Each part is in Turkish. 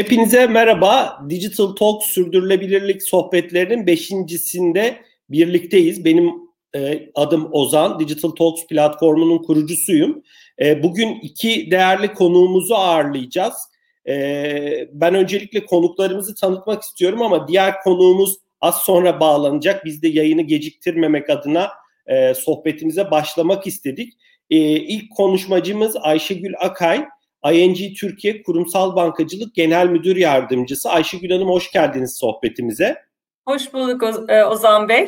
Hepinize merhaba. Digital Talk sürdürülebilirlik sohbetlerinin beşincisinde birlikteyiz. Benim e, adım Ozan. Digital Talks platformunun kurucusuyum. E, bugün iki değerli konuğumuzu ağırlayacağız. E, ben öncelikle konuklarımızı tanıtmak istiyorum ama diğer konuğumuz az sonra bağlanacak. Biz de yayını geciktirmemek adına e, sohbetimize başlamak istedik. E, ilk konuşmacımız Ayşegül Akay. ING Türkiye Kurumsal Bankacılık Genel Müdür Yardımcısı. Ayşegül Hanım hoş geldiniz sohbetimize. Hoş bulduk e, Ozan Bey.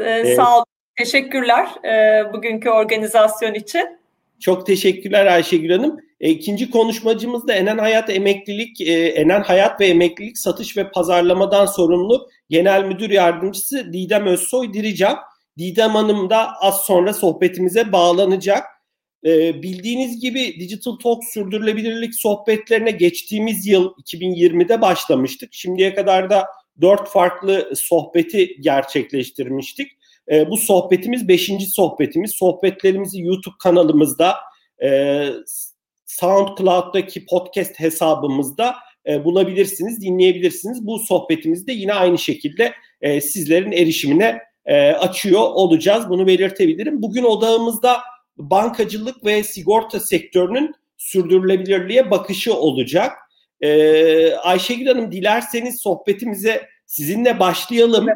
Ee, evet. Sağ olun. Teşekkürler e, bugünkü organizasyon için. Çok teşekkürler Ayşegül Hanım. E, ikinci konuşmacımız da Enen Hayat Emeklilik, Enen Hayat ve Emeklilik Satış ve Pazarlamadan sorumlu Genel Müdür Yardımcısı Didem Özsoy Dirican. Didem Hanım da az sonra sohbetimize bağlanacak. E, bildiğiniz gibi Digital Talk sürdürülebilirlik sohbetlerine geçtiğimiz yıl 2020'de başlamıştık. Şimdiye kadar da dört farklı sohbeti gerçekleştirmiştik. E, bu sohbetimiz beşinci sohbetimiz. Sohbetlerimizi YouTube kanalımızda, e, SoundCloud'daki podcast hesabımızda e, bulabilirsiniz, dinleyebilirsiniz. Bu sohbetimizi de yine aynı şekilde e, sizlerin erişimine e, açıyor olacağız. Bunu belirtebilirim. Bugün odağımızda bankacılık ve sigorta sektörünün sürdürülebilirliğe bakışı olacak. Ee, Ayşegül Hanım dilerseniz sohbetimize sizinle başlayalım.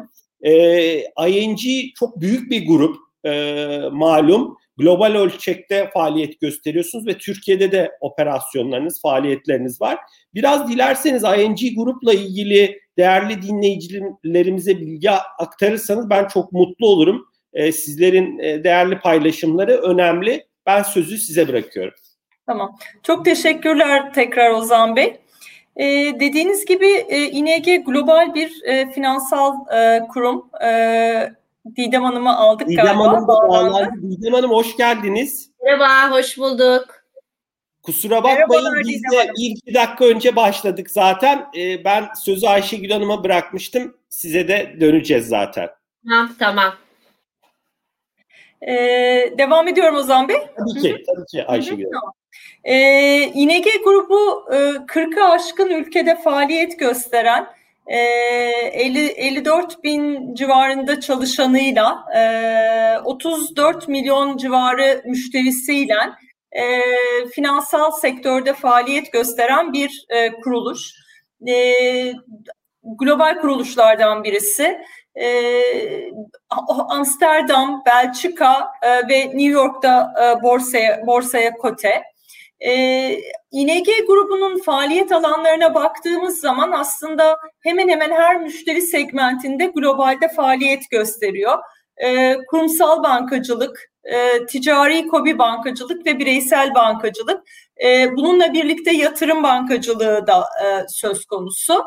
Ee, ING çok büyük bir grup e, malum. Global ölçekte faaliyet gösteriyorsunuz ve Türkiye'de de operasyonlarınız, faaliyetleriniz var. Biraz dilerseniz ING Grup'la ilgili değerli dinleyicilerimize bilgi aktarırsanız ben çok mutlu olurum. E, sizlerin e, değerli paylaşımları önemli. Ben sözü size bırakıyorum. Tamam. Çok teşekkürler tekrar Ozan Bey. Ee, dediğiniz gibi e, İNG global bir e, finansal e, kurum. E, Didem Hanım'ı aldık Didem galiba. Hanım da bağlandı. Didem Hanım hoş geldiniz. Merhaba, hoş bulduk. Kusura bakmayın biz de bir iki dakika önce başladık zaten. Ee, ben sözü Ayşegül Hanım'a bırakmıştım. Size de döneceğiz zaten. Tamam, tamam. Ee, devam ediyorum Ozan Bey. Tabii ki, tabii ki Ayşegül. Ee, İNG grubu e, 40'ı aşkın ülkede faaliyet gösteren e, 50, 54 bin civarında çalışanıyla e, 34 milyon civarı müşterisiyle e, finansal sektörde faaliyet gösteren bir e, kuruluş. E, global kuruluşlardan birisi e, Amsterdam, Belçika e, ve New York'ta e, borsaya borsaya kote. E, İNG grubunun faaliyet alanlarına baktığımız zaman aslında hemen hemen her müşteri segmentinde globalde faaliyet gösteriyor. E, kurumsal bankacılık, e, ticari kobi bankacılık ve bireysel bankacılık. E, bununla birlikte yatırım bankacılığı da e, söz konusu.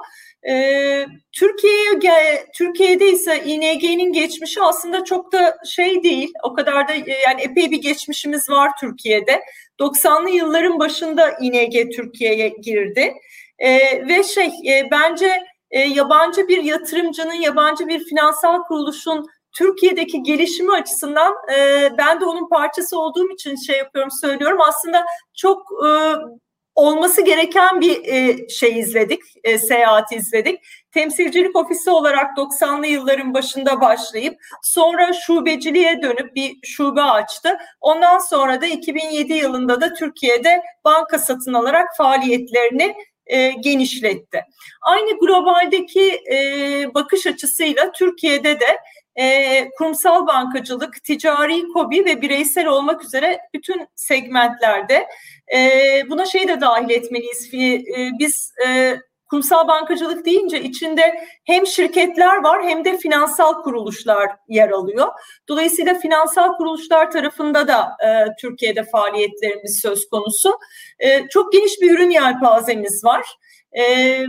E, Türkiye'ye Türkiye'de ise İNG'nin geçmişi aslında çok da şey değil. O kadar da yani epey bir geçmişimiz var Türkiye'de. 90'lı yılların başında İNG Türkiye'ye girdi. E, ve şey e, bence e, yabancı bir yatırımcının, yabancı bir finansal kuruluşun Türkiye'deki gelişimi açısından e, ben de onun parçası olduğum için şey yapıyorum söylüyorum. Aslında çok e, olması gereken bir e, şey izledik, e, seyahat izledik. Temsilcilik ofisi olarak 90'lı yılların başında başlayıp sonra şubeciliğe dönüp bir şube açtı. Ondan sonra da 2007 yılında da Türkiye'de banka satın alarak faaliyetlerini e, genişletti. Aynı globaldeki bakış açısıyla Türkiye'de de e, kurumsal bankacılık, ticari kobi ve bireysel olmak üzere bütün segmentlerde e, buna şey de dahil etmeliyiz. E, biz e, kurumsal bankacılık deyince içinde hem şirketler var hem de finansal kuruluşlar yer alıyor. Dolayısıyla finansal kuruluşlar tarafında da e, Türkiye'de faaliyetlerimiz söz konusu. E, çok geniş bir ürün yelpazemiz var e,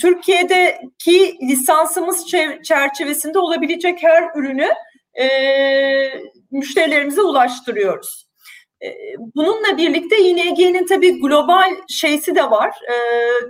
Türkiye'deki lisansımız çerçevesinde olabilecek her ürünü e, müşterilerimize ulaştırıyoruz. Bununla birlikte ING'nin tabii global şeysi de var.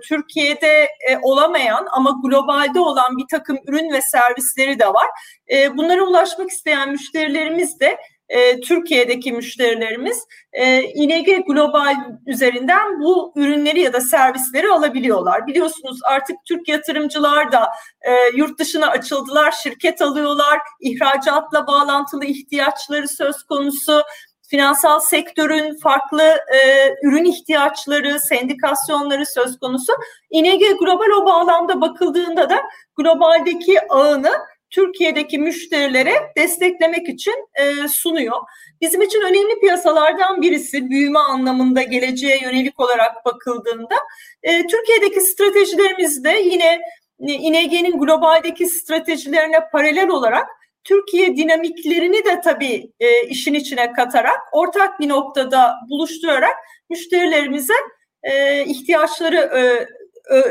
Türkiye'de e, olamayan ama globalde olan bir takım ürün ve servisleri de var. E, bunlara ulaşmak isteyen müşterilerimiz de e, Türkiye'deki müşterilerimiz e, İNG Global üzerinden bu ürünleri ya da servisleri alabiliyorlar. Biliyorsunuz artık Türk yatırımcılar da e, yurt dışına açıldılar, şirket alıyorlar, ihracatla bağlantılı ihtiyaçları söz konusu finansal sektörün farklı e, ürün ihtiyaçları, sendikasyonları söz konusu. İNG Global o bağlamda bakıldığında da globaldeki ağını Türkiye'deki müşterilere desteklemek için e, sunuyor. Bizim için önemli piyasalardan birisi büyüme anlamında geleceğe yönelik olarak bakıldığında e, Türkiye'deki stratejilerimizde yine e, İNG'nin globaldeki stratejilerine paralel olarak Türkiye dinamiklerini de tabii e, işin içine katarak ortak bir noktada buluşturarak müşterilerimize e, ihtiyaçları e,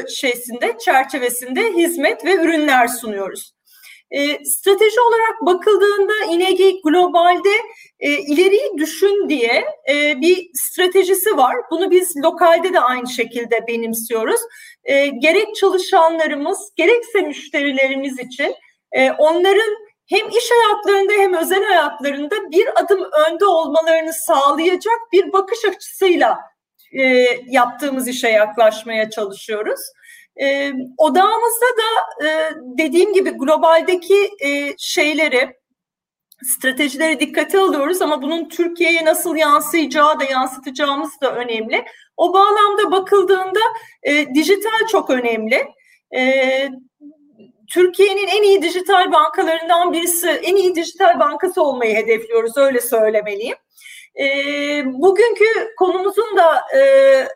şeysinde çerçevesinde hizmet ve ürünler sunuyoruz. E, strateji olarak bakıldığında İNG Global'de e, ileriyi düşün diye e, bir stratejisi var. Bunu biz lokalde de aynı şekilde benimsiyoruz. E, gerek çalışanlarımız gerekse müşterilerimiz için e, onların hem iş hayatlarında hem özel hayatlarında bir adım önde olmalarını sağlayacak bir bakış açısıyla e, yaptığımız işe yaklaşmaya çalışıyoruz. E, odağımızda da e, dediğim gibi globaldeki e, şeyleri, stratejileri dikkate alıyoruz ama bunun Türkiye'ye nasıl yansıyacağı da yansıtacağımız da önemli. O bağlamda bakıldığında e, dijital çok önemli. E, Türkiye'nin en iyi dijital bankalarından birisi, en iyi dijital bankası olmayı hedefliyoruz, öyle söylemeliyim. E, bugünkü konumuzun da e,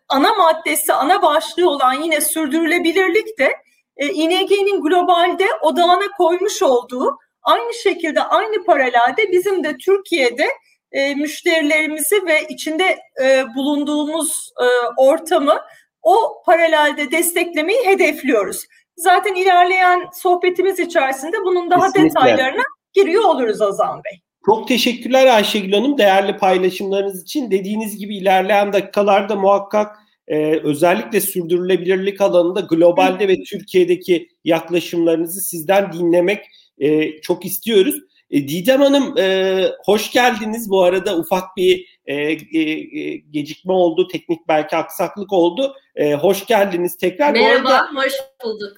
ana maddesi, ana başlığı olan yine sürdürülebilirlik de e, İNG'nin globalde odağına koymuş olduğu aynı şekilde aynı paralelde bizim de Türkiye'de e, müşterilerimizi ve içinde e, bulunduğumuz e, ortamı o paralelde desteklemeyi hedefliyoruz. Zaten ilerleyen sohbetimiz içerisinde bunun daha Kesinlikle. detaylarına giriyor oluruz Ozan Bey. Çok teşekkürler Ayşegül Hanım değerli paylaşımlarınız için. Dediğiniz gibi ilerleyen dakikalarda muhakkak e, özellikle sürdürülebilirlik alanında globalde ve Türkiye'deki yaklaşımlarınızı sizden dinlemek e, çok istiyoruz. E, Didem Hanım e, hoş geldiniz. Bu arada ufak bir e, e, e, gecikme oldu, teknik belki aksaklık oldu. E, hoş geldiniz tekrar. Merhaba, arada, hoş bulduk.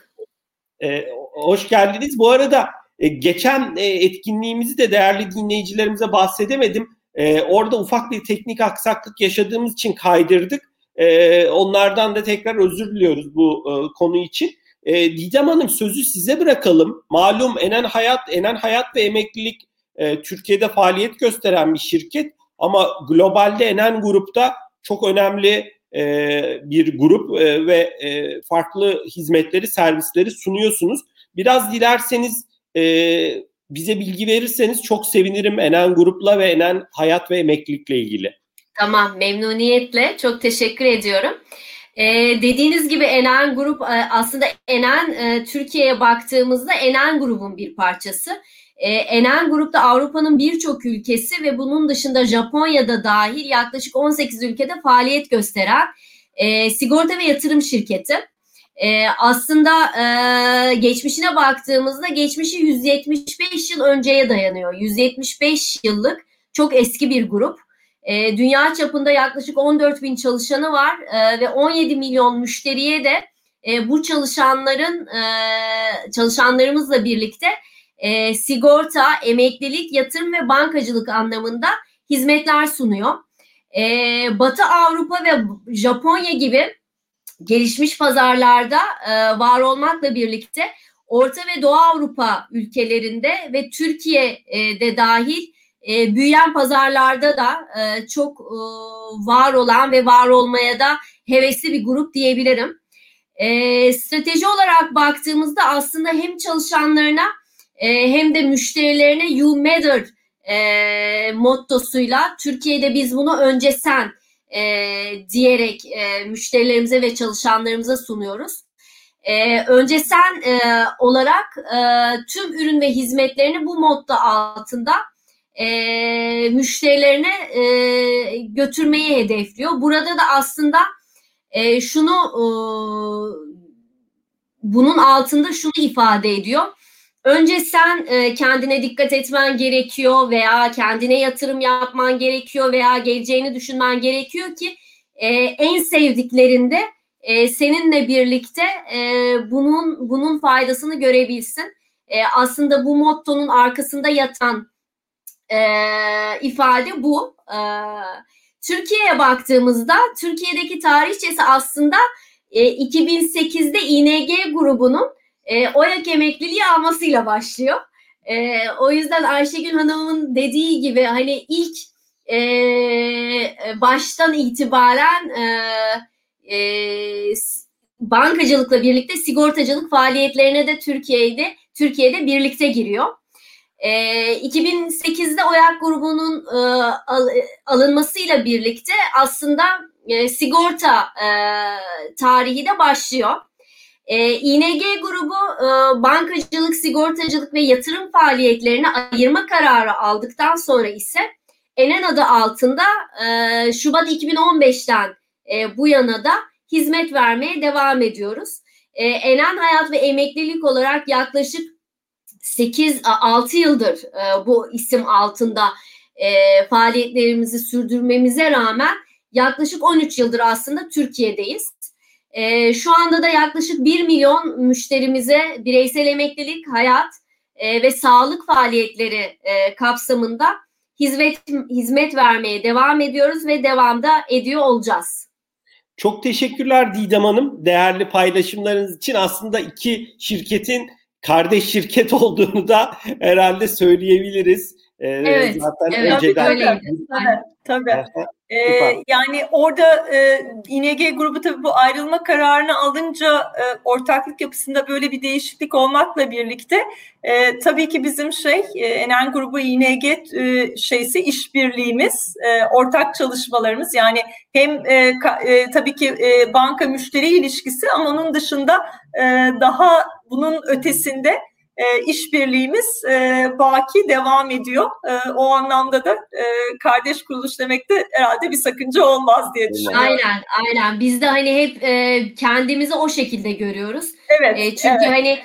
E, hoş geldiniz. Bu arada geçen e, etkinliğimizi de değerli dinleyicilerimize bahsedemedim. E, orada ufak bir teknik aksaklık yaşadığımız için kaydırdık. E, onlardan da tekrar özür diliyoruz bu e, konu için. E, Didem Hanım sözü size bırakalım. Malum Enen Hayat, Enen Hayat ve Emeklilik e, Türkiye'de faaliyet gösteren bir şirket ama globalde Enen Grup'ta çok önemli e, bir grup e, ve e, farklı hizmetleri, servisleri sunuyorsunuz. Biraz dilerseniz e, bize bilgi verirseniz çok sevinirim Enen Grup'la ve Enen Hayat ve Emeklilikle ilgili. Tamam, memnuniyetle. Çok teşekkür ediyorum. Ee, dediğiniz gibi Enen Grup aslında Enen e, Türkiye'ye baktığımızda Enen Grubun bir parçası. E, Enen Grup'ta Avrupa'nın birçok ülkesi ve bunun dışında Japonya'da dahil yaklaşık 18 ülkede faaliyet gösteren e, sigorta ve yatırım şirketi. E, aslında e, geçmişine baktığımızda geçmişi 175 yıl önceye dayanıyor. 175 yıllık çok eski bir grup. E, dünya çapında yaklaşık 14 bin çalışanı var e, ve 17 milyon müşteriye de e, bu çalışanların e, çalışanlarımızla birlikte e, sigorta, emeklilik, yatırım ve bankacılık anlamında hizmetler sunuyor. E, Batı Avrupa ve Japonya gibi gelişmiş pazarlarda e, var olmakla birlikte Orta ve Doğu Avrupa ülkelerinde ve Türkiye'de dahil e, büyüyen pazarlarda da e, çok e, var olan ve var olmaya da hevesli bir grup diyebilirim. E, strateji olarak baktığımızda aslında hem çalışanlarına e, hem de müşterilerine you matter e, mottosuyla Türkiye'de biz bunu önce sen e, diyerek e, müşterilerimize ve çalışanlarımıza sunuyoruz. E, önce sen e, olarak e, tüm ürün ve hizmetlerini bu modda altında e, müşterilerine e, götürmeyi hedefliyor. Burada da aslında e, şunu e, bunun altında şunu ifade ediyor önce sen e, kendine dikkat etmen gerekiyor veya kendine yatırım yapman gerekiyor veya geleceğini düşünmen gerekiyor ki e, en sevdiklerinde e, seninle birlikte e, bunun bunun faydasını görebilsin. E, aslında bu mottonun arkasında yatan e, ifade bu. E, Türkiye'ye baktığımızda Türkiye'deki tarihçesi aslında e, 2008'de ING grubunun e, OYAK emekliliği almasıyla başlıyor. E, o yüzden Ayşegül Hanım'ın dediği gibi hani ilk e, baştan itibaren e, e, bankacılıkla birlikte sigortacılık faaliyetlerine de Türkiye'de Türkiye'de birlikte giriyor. E, 2008'de OYAK grubunun e, al, alınmasıyla birlikte aslında e, sigorta e, tarihi de başlıyor. E, İNG grubu e, bankacılık, sigortacılık ve yatırım faaliyetlerini ayırma kararı aldıktan sonra ise Enen adı altında e, Şubat 2015'ten e, bu yana da hizmet vermeye devam ediyoruz. E, Enen Hayat ve Emeklilik olarak yaklaşık 8-6 yıldır e, bu isim altında e, faaliyetlerimizi sürdürmemize rağmen yaklaşık 13 yıldır aslında Türkiye'deyiz. E, şu anda da yaklaşık 1 milyon müşterimize bireysel emeklilik, hayat e, ve sağlık faaliyetleri e, kapsamında hizmet hizmet vermeye devam ediyoruz ve devamda ediyor olacağız. Çok teşekkürler Didem Hanım değerli paylaşımlarınız için. Aslında iki şirketin kardeş şirket olduğunu da herhalde söyleyebiliriz. Ee, evet, zaten evet, önceden... öyleydi. Tabii, tabii. Ee, yani orada e, İNG grubu tabii bu ayrılma kararını alınca e, ortaklık yapısında böyle bir değişiklik olmakla birlikte e, tabii ki bizim şey e, Enen grubu İNG e, şeysi işbirliğimiz, e, ortak çalışmalarımız yani hem e, ka, e, tabii ki e, banka müşteri ilişkisi ama onun dışında e, daha bunun ötesinde e, işbirliğimiz e, baki devam ediyor. E, o anlamda da e, kardeş kuruluş demekte herhalde bir sakınca olmaz diye düşünüyorum. Aynen, aynen. Biz de hani hep e, kendimizi o şekilde görüyoruz. Evet. E, çünkü evet. hani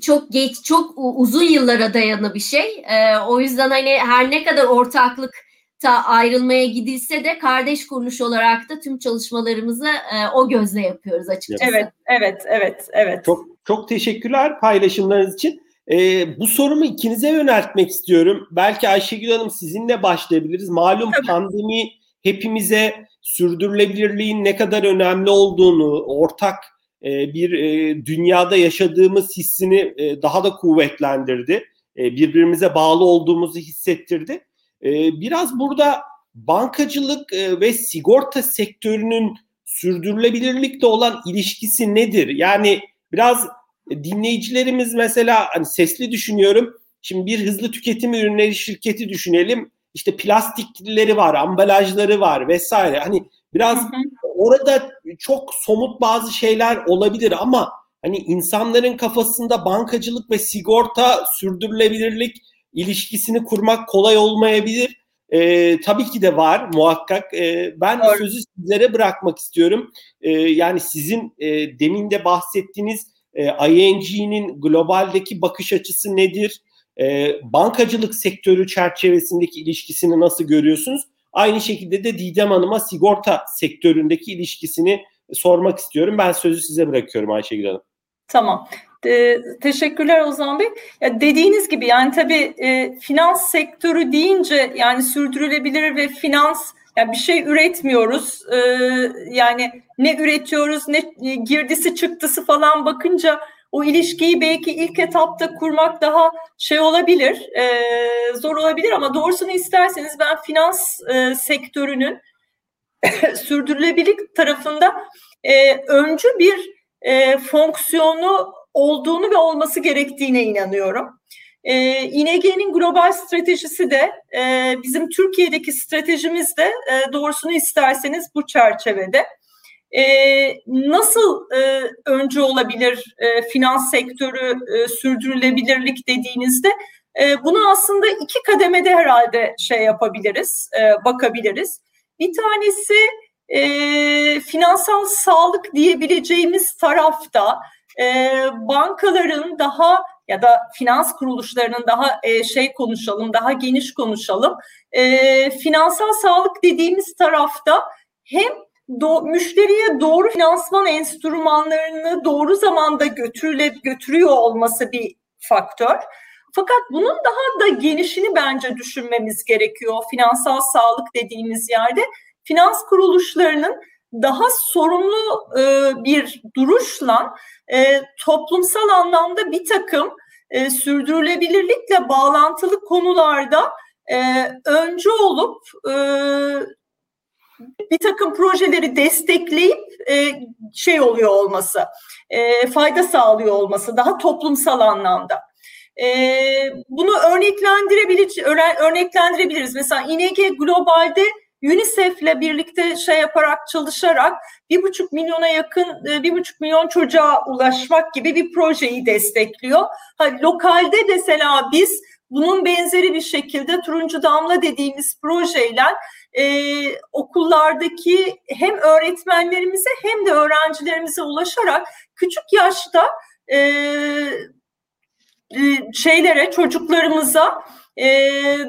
çok geç, çok uzun yıllara dayanı bir şey. E, o yüzden hani her ne kadar ortaklık ta ayrılmaya gidilse de kardeş kuruluş olarak da tüm çalışmalarımızı e, o gözle yapıyoruz açıkçası. Evet, evet, evet, evet. Çok çok teşekkürler paylaşımlarınız için. E, bu sorumu ikinize yöneltmek istiyorum. Belki Ayşegül Hanım sizinle başlayabiliriz. Malum Tabii. pandemi hepimize sürdürülebilirliğin ne kadar önemli olduğunu, ortak e, bir e, dünyada yaşadığımız hissini e, daha da kuvvetlendirdi. E, birbirimize bağlı olduğumuzu hissettirdi. E, biraz burada bankacılık e, ve sigorta sektörünün sürdürülebilirlikte olan ilişkisi nedir? Yani biraz dinleyicilerimiz mesela hani sesli düşünüyorum. Şimdi bir hızlı tüketim ürünleri şirketi düşünelim. İşte plastikleri var, ambalajları var vesaire. Hani biraz hı hı. orada çok somut bazı şeyler olabilir ama hani insanların kafasında bankacılık ve sigorta sürdürülebilirlik ilişkisini kurmak kolay olmayabilir. Ee, tabii ki de var muhakkak. Ee, ben Doğru. sözü sizlere bırakmak istiyorum. Ee, yani sizin e, demin de bahsettiğiniz e, ING'nin globaldeki bakış açısı nedir? E, bankacılık sektörü çerçevesindeki ilişkisini nasıl görüyorsunuz? Aynı şekilde de Didem Hanım'a sigorta sektöründeki ilişkisini sormak istiyorum. Ben sözü size bırakıyorum Ayşegül Hanım. Tamam. E, teşekkürler Ozan Bey. Ya dediğiniz gibi yani tabii e, finans sektörü deyince yani sürdürülebilir ve finans yani bir şey üretmiyoruz. Ee, yani ne üretiyoruz, ne e, girdisi çıktısı falan bakınca o ilişkiyi belki ilk etapta kurmak daha şey olabilir, e, zor olabilir ama doğrusunu isterseniz ben finans e, sektörünün sürdürülebilirlik tarafında e, öncü bir e, fonksiyonu olduğunu ve olması gerektiğine inanıyorum. E, İNG'nin global stratejisi de e, bizim Türkiye'deki stratejimiz de e, doğrusunu isterseniz bu çerçevede. E, nasıl e, öncü olabilir e, finans sektörü e, sürdürülebilirlik dediğinizde e, bunu aslında iki kademede herhalde şey yapabiliriz, e, bakabiliriz. Bir tanesi e, finansal sağlık diyebileceğimiz tarafta e, bankaların daha ya da finans kuruluşlarının daha e, şey konuşalım, daha geniş konuşalım. E, finansal sağlık dediğimiz tarafta hem do, müşteriye doğru finansman enstrümanlarını doğru zamanda götürüle götürüyor olması bir faktör. Fakat bunun daha da genişini bence düşünmemiz gerekiyor. Finansal sağlık dediğimiz yerde finans kuruluşlarının daha sorumlu e, bir duruşla e, toplumsal anlamda bir takım e, sürdürülebilirlikle bağlantılı konularda e, öncü olup e, bir takım projeleri destekleyip e, şey oluyor olması, e, fayda sağlıyor olması daha toplumsal anlamda. E, bunu örneklendirebilir, örneklendirebiliriz. Mesela İNG Global'de UNICEF'le birlikte şey yaparak çalışarak bir buçuk milyona yakın e, bir buçuk milyon çocuğa ulaşmak gibi bir projeyi destekliyor. Ha, lokalde mesela biz bunun benzeri bir şekilde turuncu damla dediğimiz projeyle e, okullardaki hem öğretmenlerimize hem de öğrencilerimize ulaşarak küçük yaşta e, şeylere çocuklarımıza e,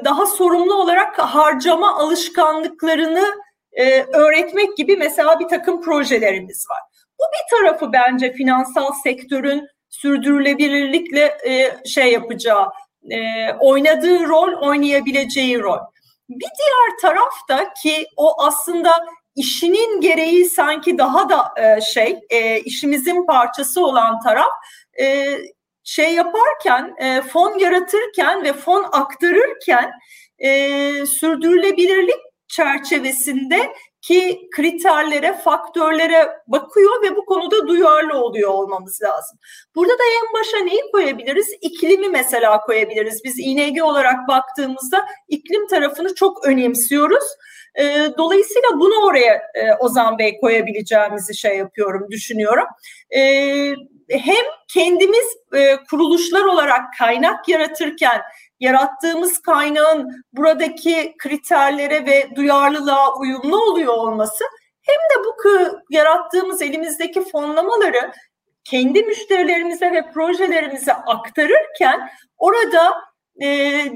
daha sorumlu olarak harcama alışkanlıklarını e, öğretmek gibi mesela bir takım projelerimiz var. Bu bir tarafı bence finansal sektörün sürdürülebilirlikle e, şey yapacağı, e, oynadığı rol, oynayabileceği rol. Bir diğer tarafta ki o aslında işinin gereği sanki daha da e, şey, e, işimizin parçası olan taraf, e, şey yaparken, e, fon yaratırken ve fon aktarırken e, sürdürülebilirlik çerçevesinde ki kriterlere, faktörlere bakıyor ve bu konuda duyarlı oluyor olmamız lazım. Burada da en başa neyi koyabiliriz? İklimi mesela koyabiliriz. Biz İNG olarak baktığımızda iklim tarafını çok önemsiyoruz. E, dolayısıyla bunu oraya e, Ozan Bey koyabileceğimizi şey yapıyorum, düşünüyorum. E, hem kendimiz e, kuruluşlar olarak kaynak yaratırken yarattığımız kaynağın buradaki kriterlere ve duyarlılığa uyumlu oluyor olması hem de bu yarattığımız elimizdeki fonlamaları kendi müşterilerimize ve projelerimize aktarırken orada e,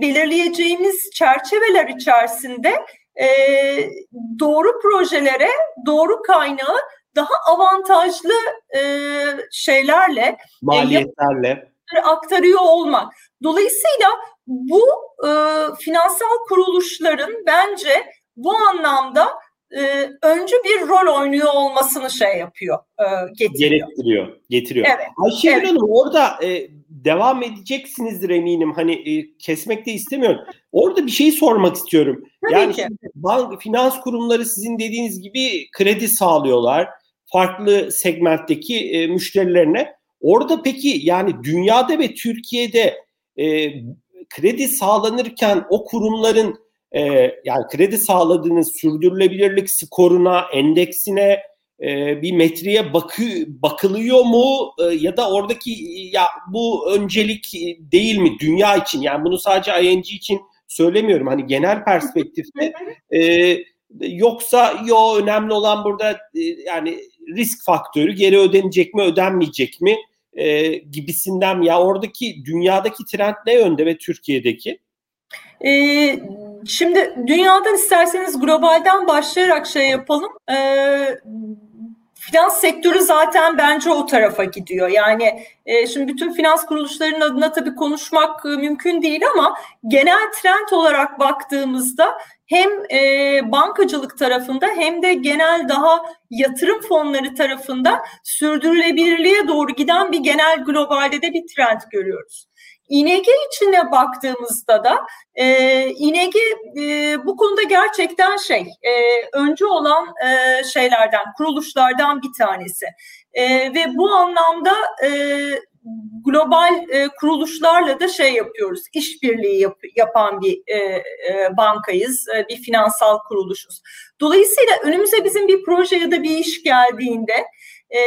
belirleyeceğimiz çerçeveler içerisinde e, doğru projelere doğru kaynağı daha avantajlı e, şeylerle e, maliyetlerle e, aktarıyor olmak. Dolayısıyla bu e, finansal kuruluşların bence bu anlamda e, öncü bir rol oynuyor olmasını şey yapıyor, e, getiriyor. Gerektiriyor, getiriyor. Evet. Ayşegül evet. Hanım orada e, devam edeceksinizdir eminim. Hani e, kesmek de istemiyorum. Orada bir şey sormak istiyorum. Tabii yani ki. bank, finans kurumları sizin dediğiniz gibi kredi sağlıyorlar farklı segmentteki e, müşterilerine. Orada peki yani dünyada ve Türkiye'de e, kredi sağlanırken o kurumların e, yani kredi sağladığınız sürdürülebilirlik skoruna, endeksine e, bir metriye bakı, bakılıyor mu? E, ya da oradaki ya bu öncelik değil mi dünya için? Yani bunu sadece ING için söylemiyorum. Hani genel perspektifte e, yoksa yo önemli olan burada e, yani risk faktörü geri ödenecek mi ödenmeyecek mi e, gibisinden ya oradaki dünyadaki trend ne yönde ve Türkiye'deki? Ee, şimdi dünyadan isterseniz globalden başlayarak şey yapalım. Ee, finans sektörü zaten bence o tarafa gidiyor. Yani e, şimdi bütün finans kuruluşlarının adına tabii konuşmak e, mümkün değil ama genel trend olarak baktığımızda hem e, bankacılık tarafında hem de genel daha yatırım fonları tarafında sürdürülebilirliğe doğru giden bir genel globalde de bir trend görüyoruz. İNG içine baktığımızda da e, İNG e, bu konuda gerçekten şey e, öncü olan e, şeylerden kuruluşlardan bir tanesi e, ve bu anlamda e, global e, kuruluşlarla da şey yapıyoruz, işbirliği yap, yapan bir e, e, bankayız, e, bir finansal kuruluşuz. Dolayısıyla önümüze bizim bir proje ya da bir iş geldiğinde e,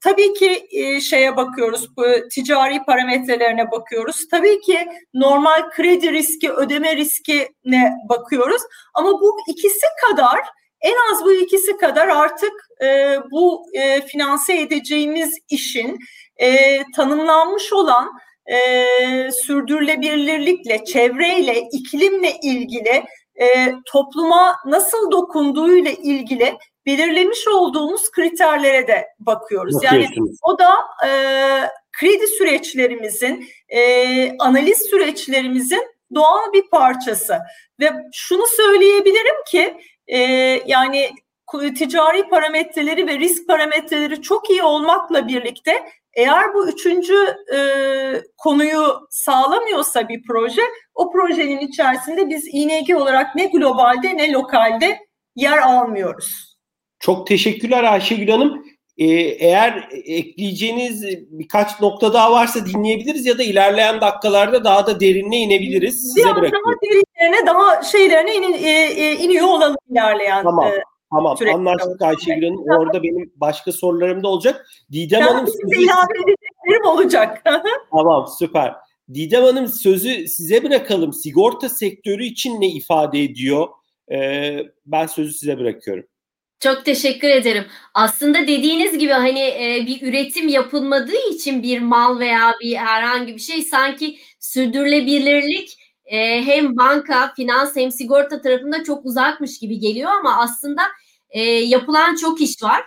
tabii ki e, şeye bakıyoruz, bu ticari parametrelerine bakıyoruz. Tabii ki normal kredi riski, ödeme riskine bakıyoruz. Ama bu ikisi kadar, en az bu ikisi kadar artık e, bu e, finanse edeceğimiz işin e, tanımlanmış olan e, sürdürülebilirlikle, çevreyle, iklimle ilgili e, topluma nasıl dokunduğuyla ilgili belirlemiş olduğumuz kriterlere de bakıyoruz. Yani o da e, kredi süreçlerimizin, e, analiz süreçlerimizin doğal bir parçası. Ve şunu söyleyebilirim ki e, yani ticari parametreleri ve risk parametreleri çok iyi olmakla birlikte eğer bu üçüncü e, konuyu sağlamıyorsa bir proje, o projenin içerisinde biz ING olarak ne globalde ne lokalde yer almıyoruz. Çok teşekkürler Ayşegül Hanım. Ee, eğer ekleyeceğiniz birkaç nokta daha varsa dinleyebiliriz ya da ilerleyen dakikalarda daha da derinine inebiliriz. Size Biraz bırakıyorum. daha derinlerine, daha şeylerine in, e, e, iniyor olalım ilerleyen tamam. e, Tamam sürekli anlaştık Ayşegül Hanım. Orada benim başka sorularım da olacak. Didem ya, Hanım size ilave edeceklerim olacak. tamam süper. Didem Hanım sözü size bırakalım. Sigorta sektörü için ne ifade ediyor? Ee, ben sözü size bırakıyorum. Çok teşekkür ederim. Aslında dediğiniz gibi hani e, bir üretim yapılmadığı için bir mal veya bir herhangi bir şey sanki sürdürülebilirlik e, hem banka, finans hem sigorta tarafında çok uzakmış gibi geliyor ama aslında e, yapılan çok iş var.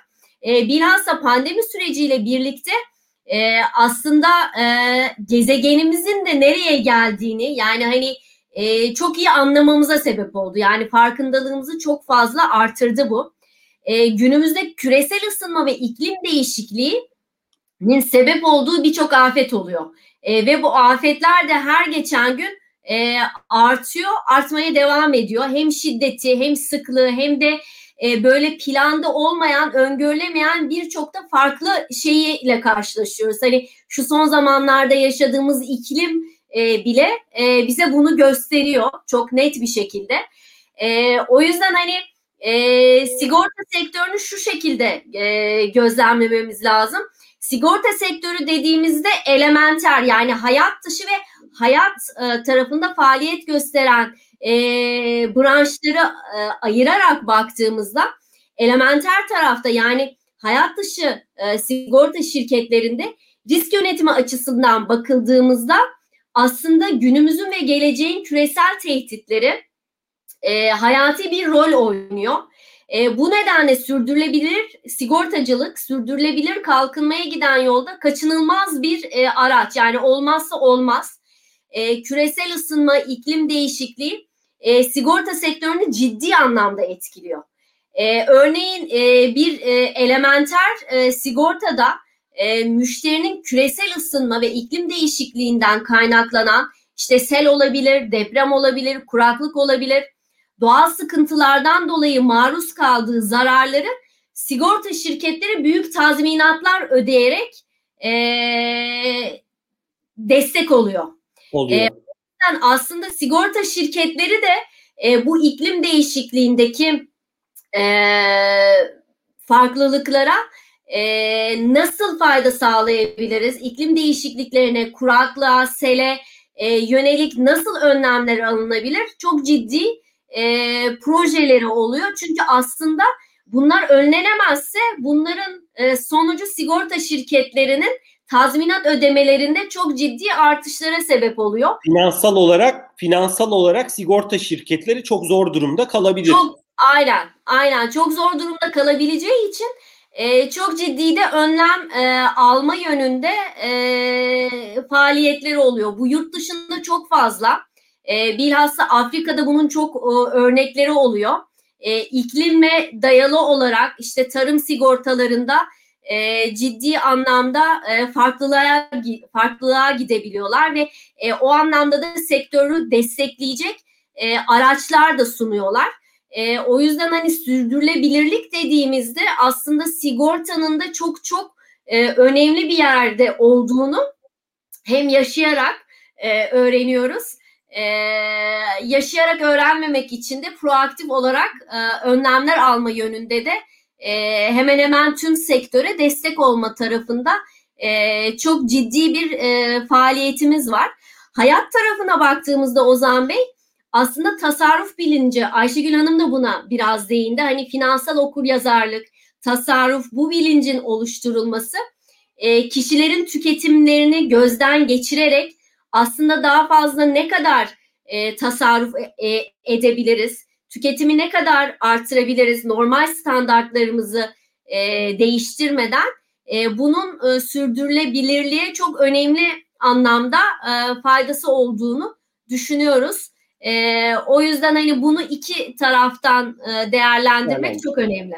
E, bilhassa pandemi süreciyle birlikte e, aslında e, gezegenimizin de nereye geldiğini yani hani e, çok iyi anlamamıza sebep oldu. Yani farkındalığımızı çok fazla artırdı bu. E, günümüzde küresel ısınma ve iklim değişikliğinin sebep olduğu birçok afet oluyor. E, ve bu afetler de her geçen gün e, artıyor, artmaya devam ediyor. Hem şiddeti, hem sıklığı, hem de e, böyle planda olmayan, öngörülemeyen birçok da farklı şeyiyle karşılaşıyoruz. Hani şu son zamanlarda yaşadığımız iklim e, bile e, bize bunu gösteriyor çok net bir şekilde. E, o yüzden hani e, sigorta sektörünü şu şekilde e, gözlemlememiz lazım. Sigorta sektörü dediğimizde elementer yani hayat dışı ve hayat e, tarafında faaliyet gösteren e, branşları e, ayırarak baktığımızda elementer tarafta yani hayat dışı e, sigorta şirketlerinde risk yönetimi açısından bakıldığımızda aslında günümüzün ve geleceğin küresel tehditleri e, hayati bir rol oynuyor. E, bu nedenle sürdürülebilir sigortacılık, sürdürülebilir kalkınmaya giden yolda kaçınılmaz bir e, araç. Yani olmazsa olmaz. E, küresel ısınma, iklim değişikliği e, sigorta sektörünü ciddi anlamda etkiliyor. E, örneğin e, bir e, elementer e, sigortada e, müşterinin küresel ısınma ve iklim değişikliğinden kaynaklanan işte sel olabilir, deprem olabilir, kuraklık olabilir, doğal sıkıntılardan dolayı maruz kaldığı zararları sigorta şirketleri büyük tazminatlar ödeyerek e, destek oluyor. Oluyor. E, aslında sigorta şirketleri de e, bu iklim değişikliğindeki e, farklılıklara e, nasıl fayda sağlayabiliriz? İklim değişikliklerine, kuraklığa, sele e, yönelik nasıl önlemler alınabilir? Çok ciddi e, projeleri oluyor. Çünkü aslında bunlar önlenemezse bunların e, sonucu sigorta şirketlerinin tazminat ödemelerinde çok ciddi artışlara sebep oluyor. Finansal olarak finansal olarak sigorta şirketleri çok zor durumda kalabilir. Çok aynen aynen çok zor durumda kalabileceği için e, çok ciddi de önlem e, alma yönünde e, faaliyetleri oluyor. Bu yurt dışında çok fazla. E, bilhassa Afrika'da bunun çok e, örnekleri oluyor. E, iklime dayalı olarak işte tarım sigortalarında e, ciddi anlamda e, farklılığa farklılığa gidebiliyorlar ve e, o anlamda da sektörü destekleyecek e, araçlar da sunuyorlar. E, o yüzden hani sürdürülebilirlik dediğimizde aslında sigortanın da çok çok e, önemli bir yerde olduğunu hem yaşayarak e, öğreniyoruz. E, yaşayarak öğrenmemek için de proaktif olarak e, önlemler alma yönünde de e, hemen hemen tüm sektöre destek olma tarafında e, çok ciddi bir e, faaliyetimiz var. Hayat tarafına baktığımızda Ozan Bey aslında tasarruf bilinci Ayşegül Hanım da buna biraz değindi. Hani finansal okur yazarlık, tasarruf bu bilincin oluşturulması e, kişilerin tüketimlerini gözden geçirerek aslında daha fazla ne kadar e, tasarruf e, edebiliriz? Tüketimi ne kadar artırabiliriz? Normal standartlarımızı e, değiştirmeden e, bunun e, sürdürülebilirliğe çok önemli anlamda e, faydası olduğunu düşünüyoruz. E, o yüzden hani bunu iki taraftan e, değerlendirmek evet. çok önemli.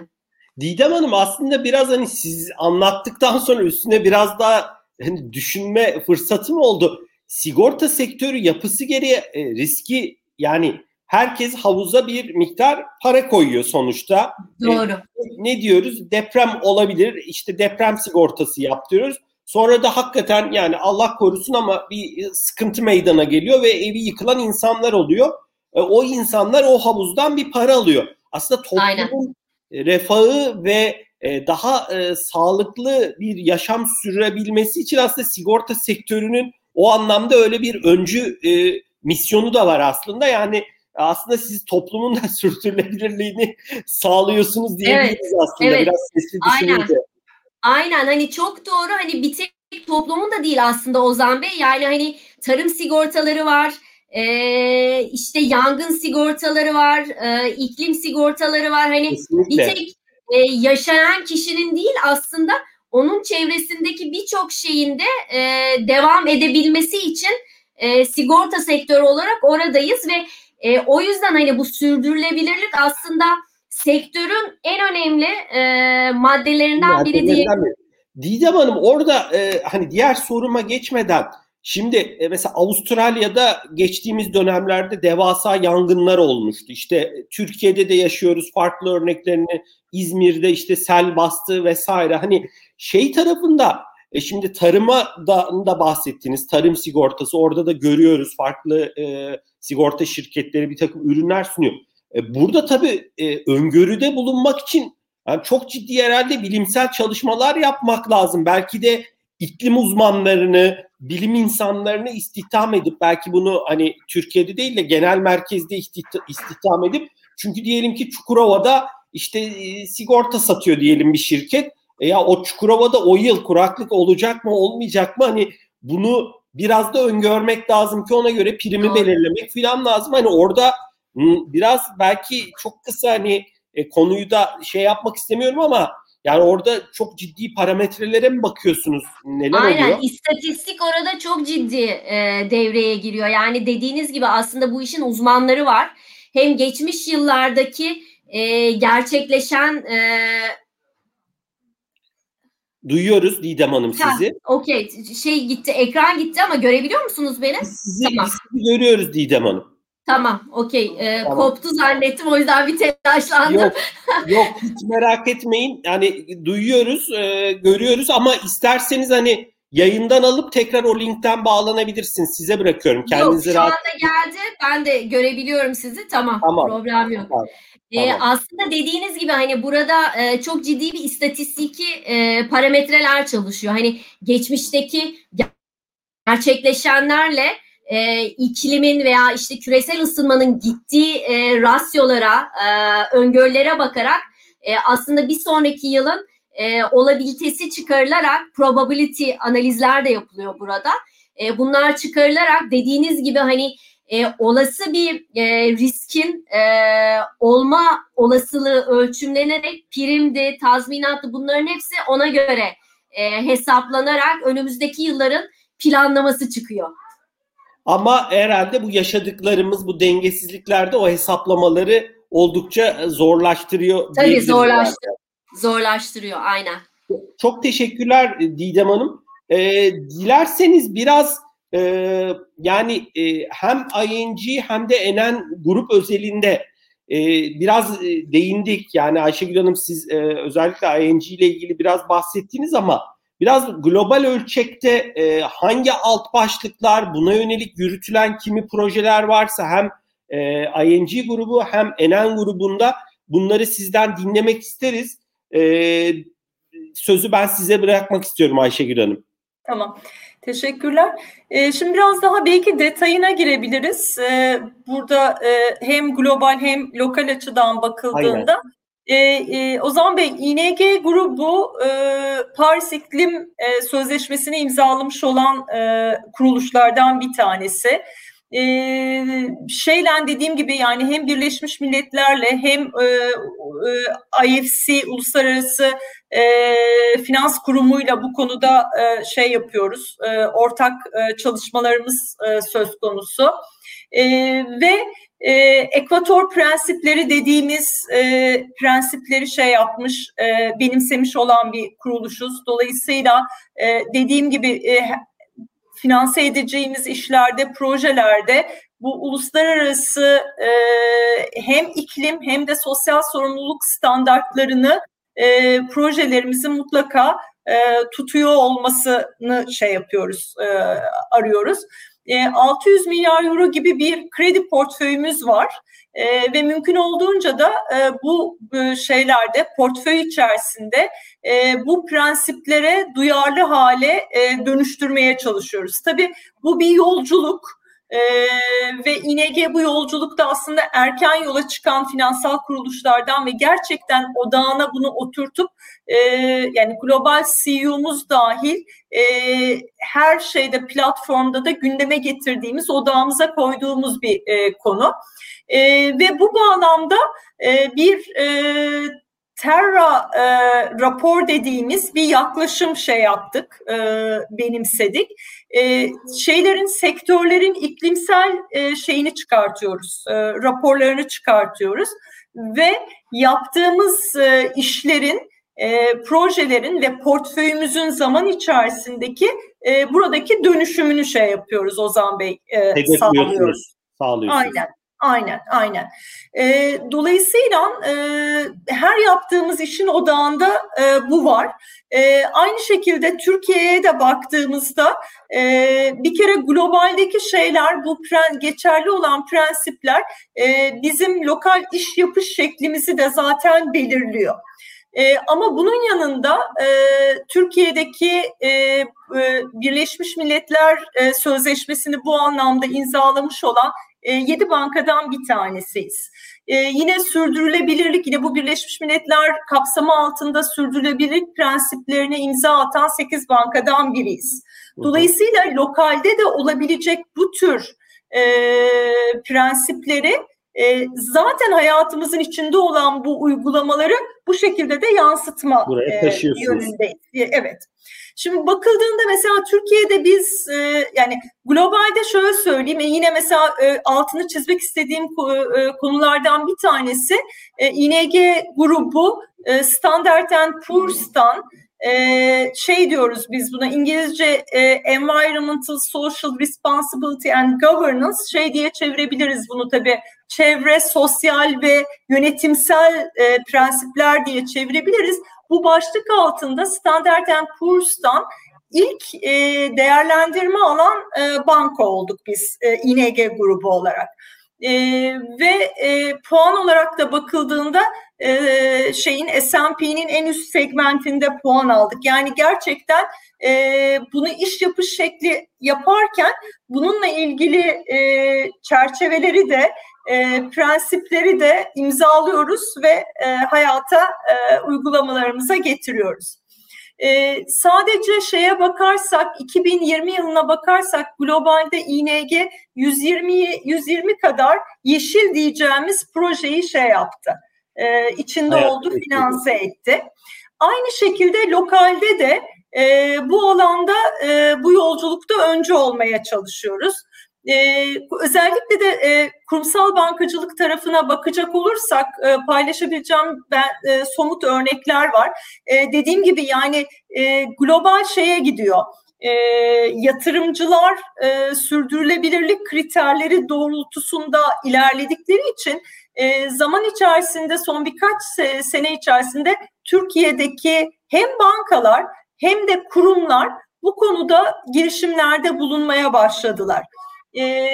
Didem Hanım aslında biraz hani siz anlattıktan sonra üstüne biraz daha hani düşünme fırsatım oldu. Sigorta sektörü yapısı gereği e, riski yani herkes havuza bir miktar para koyuyor sonuçta. Doğru. E, ne diyoruz? Deprem olabilir. İşte deprem sigortası yaptırıyoruz. Sonra da hakikaten yani Allah korusun ama bir sıkıntı meydana geliyor ve evi yıkılan insanlar oluyor. E, o insanlar o havuzdan bir para alıyor. Aslında toplumun Aynen. refahı ve e, daha e, sağlıklı bir yaşam sürebilmesi için aslında sigorta sektörünün o anlamda öyle bir öncü e, misyonu da var aslında. Yani aslında siz toplumun da sürdürülebilirliğini sağlıyorsunuz diyebiliriz evet, aslında evet. biraz sesli düşününce. Aynen. Aynen hani çok doğru hani bir tek toplumun da değil aslında Ozan Bey. Yani hani tarım sigortaları var, e, işte yangın sigortaları var, e, iklim sigortaları var. Hani Kesinlikle. bir tek e, yaşayan kişinin değil aslında onun çevresindeki birçok şeyin de e, devam edebilmesi için e, sigorta sektörü olarak oradayız ve e, o yüzden hani bu sürdürülebilirlik aslında sektörün en önemli e, maddelerinden biri diye. Didem Hanım orada e, hani diğer soruma geçmeden şimdi e, mesela Avustralya'da geçtiğimiz dönemlerde devasa yangınlar olmuştu. İşte Türkiye'de de yaşıyoruz farklı örneklerini İzmir'de işte sel bastı vesaire. Hani şey tarafında e şimdi tarıma da, da bahsettiniz. Tarım sigortası orada da görüyoruz farklı e, sigorta şirketleri bir takım ürünler sunuyor. E, burada tabii e, öngörüde bulunmak için yani çok ciddi herhalde bilimsel çalışmalar yapmak lazım. Belki de iklim uzmanlarını, bilim insanlarını istihdam edip belki bunu hani Türkiye'de değil de genel merkezde istihdam edip çünkü diyelim ki Çukurova'da işte e, sigorta satıyor diyelim bir şirket. E ya o Çukurova'da o yıl kuraklık olacak mı olmayacak mı hani bunu biraz da öngörmek lazım ki ona göre primi belirlemek falan lazım. Hani orada biraz belki çok kısa hani e, konuyu da şey yapmak istemiyorum ama yani orada çok ciddi parametrelere mi bakıyorsunuz? Neler Aynen. oluyor? İstatistik orada çok ciddi e, devreye giriyor. Yani dediğiniz gibi aslında bu işin uzmanları var. Hem geçmiş yıllardaki e, gerçekleşen e, Duyuyoruz Didem Hanım sizi. Okey. Şey gitti, ekran gitti ama görebiliyor musunuz beni? Sizi, tamam. sizi görüyoruz Didem Hanım. Tamam, okey. Ee, tamam. Koptu zannettim, o yüzden bir telaşlandım. Yok, yok hiç merak etmeyin. Yani duyuyoruz, e, görüyoruz ama isterseniz hani yayından alıp tekrar o linkten bağlanabilirsiniz. Size bırakıyorum. Kendinizi yok, şu rahat... anda geldi. Ben de görebiliyorum sizi. Tamam, tamam. problem yok. Tamam. Ee, aslında dediğiniz gibi hani burada e, çok ciddi bir istatistiki e, parametreler çalışıyor. Hani geçmişteki gerçekleşenlerle e, iklimin veya işte küresel ısınmanın gittiği e, rasyolara, e, öngörülere bakarak e, aslında bir sonraki yılın e, olabilitesi çıkarılarak probability analizler de yapılıyor burada. E, bunlar çıkarılarak dediğiniz gibi hani e, olası bir e, riskin e, olma olasılığı ölçümlenerek primdi, tazminattı bunların hepsi ona göre e, hesaplanarak önümüzdeki yılların planlaması çıkıyor. Ama herhalde bu yaşadıklarımız, bu dengesizliklerde o hesaplamaları oldukça zorlaştırıyor. Tabii zorlaştırıyor. Zorlaştırıyor aynen. Çok teşekkürler Didem Hanım. E, dilerseniz biraz e, yani e, hem ING hem de Enen grup özelinde e, biraz e, değindik. Yani Ayşegül Hanım siz e, özellikle ING ile ilgili biraz bahsettiniz ama biraz global ölçekte e, hangi alt başlıklar buna yönelik yürütülen kimi projeler varsa hem e, ING grubu hem Enen grubunda bunları sizden dinlemek isteriz. E, sözü ben size bırakmak istiyorum Ayşegül Hanım. Tamam. Teşekkürler. Ee, şimdi biraz daha belki detayına girebiliriz. Ee, burada e, hem global hem lokal açıdan bakıldığında E, e, Ozan Bey, ING grubu e, Paris İklim e, Sözleşmesi'ni imzalamış olan e, kuruluşlardan bir tanesi. E, şeyle dediğim gibi yani hem Birleşmiş Milletler'le hem e, e, IFC Uluslararası e, Finans Kurumu'yla bu konuda e, şey yapıyoruz. E, ortak e, çalışmalarımız e, söz konusu. E, ve e, ekvator prensipleri dediğimiz e, prensipleri şey yapmış, e, benimsemiş olan bir kuruluşuz. Dolayısıyla e, dediğim gibi e, finanse edeceğimiz işlerde, projelerde bu uluslararası e, hem iklim hem de sosyal sorumluluk standartlarını e, projelerimizin mutlaka e, tutuyor olmasını şey yapıyoruz, e, arıyoruz. 600 e, milyar euro gibi bir kredi portföyümüz var e, ve mümkün olduğunca da e, bu şeylerde portföy içerisinde bu prensiplere duyarlı hale dönüştürmeye çalışıyoruz. Tabii bu bir yolculuk. Ee, ve İNG bu yolculukta aslında erken yola çıkan finansal kuruluşlardan ve gerçekten odağına bunu oturtup e, yani global CEO'muz dahil e, her şeyde platformda da gündeme getirdiğimiz odağımıza koyduğumuz bir e, konu. E, ve bu bağlamda e, bir e, Terra e, rapor dediğimiz bir yaklaşım şey yaptık, e, benimsedik. E, şeylerin, sektörlerin iklimsel e, şeyini çıkartıyoruz, e, raporlarını çıkartıyoruz ve yaptığımız e, işlerin, e, projelerin ve portföyümüzün zaman içerisindeki e, buradaki dönüşümünü şey yapıyoruz Ozan Bey, e, sağlıyoruz. Sağlıyorsunuz. Aynen. Aynen, aynen. E, dolayısıyla e, her yaptığımız işin odağında e, bu var. E, aynı şekilde Türkiye'ye de baktığımızda e, bir kere globaldeki şeyler, bu pre, geçerli olan prensipler e, bizim lokal iş yapış şeklimizi de zaten belirliyor. E, ama bunun yanında e, Türkiye'deki e, Birleşmiş Milletler e, Sözleşmesi'ni bu anlamda imzalamış olan 7 bankadan bir tanesiyiz. E, yine sürdürülebilirlik, yine bu Birleşmiş Milletler kapsamı altında sürdürülebilirlik prensiplerine imza atan 8 bankadan biriyiz. Dolayısıyla lokalde de olabilecek bu tür e, prensipleri e, zaten hayatımızın içinde olan bu uygulamaları bu şekilde de yansıtma e, yönündeyiz. Evet. Şimdi bakıldığında mesela Türkiye'de biz e, yani globalde şöyle söyleyeyim e, yine mesela e, altını çizmek istediğim e, konulardan bir tanesi e, ING grubu e, Standard Poor's'tan e, şey diyoruz biz buna İngilizce e, Environmental Social Responsibility and Governance şey diye çevirebiliriz bunu tabi çevre, sosyal ve yönetimsel e, prensipler diye çevirebiliriz. Bu başlık altında Standard Poor's'tan ilk e, değerlendirme alan e, banka olduk biz e, ING grubu olarak. E, ve e, puan olarak da bakıldığında e, şeyin S&P'nin en üst segmentinde puan aldık. Yani gerçekten e, bunu iş yapış şekli yaparken bununla ilgili e, çerçeveleri de e, prensipleri de imzalıyoruz ve e, hayata e, uygulamalarımıza getiriyoruz. E, sadece şeye bakarsak 2020 yılına bakarsak globalde ING 120 120 kadar yeşil diyeceğimiz projeyi şey yaptı. E, içinde Hayat oldu, etti. finanse etti. Aynı şekilde lokalde de e, bu alanda e, bu yolculukta önce olmaya çalışıyoruz. Ee, özellikle de e, kurumsal bankacılık tarafına bakacak olursak e, paylaşabileceğim ben e, somut örnekler var. E, dediğim gibi yani e, global şeye gidiyor. E, yatırımcılar e, sürdürülebilirlik kriterleri doğrultusunda ilerledikleri için e, zaman içerisinde son birkaç se- sene içerisinde Türkiye'deki hem bankalar hem de kurumlar bu konuda girişimlerde bulunmaya başladılar e,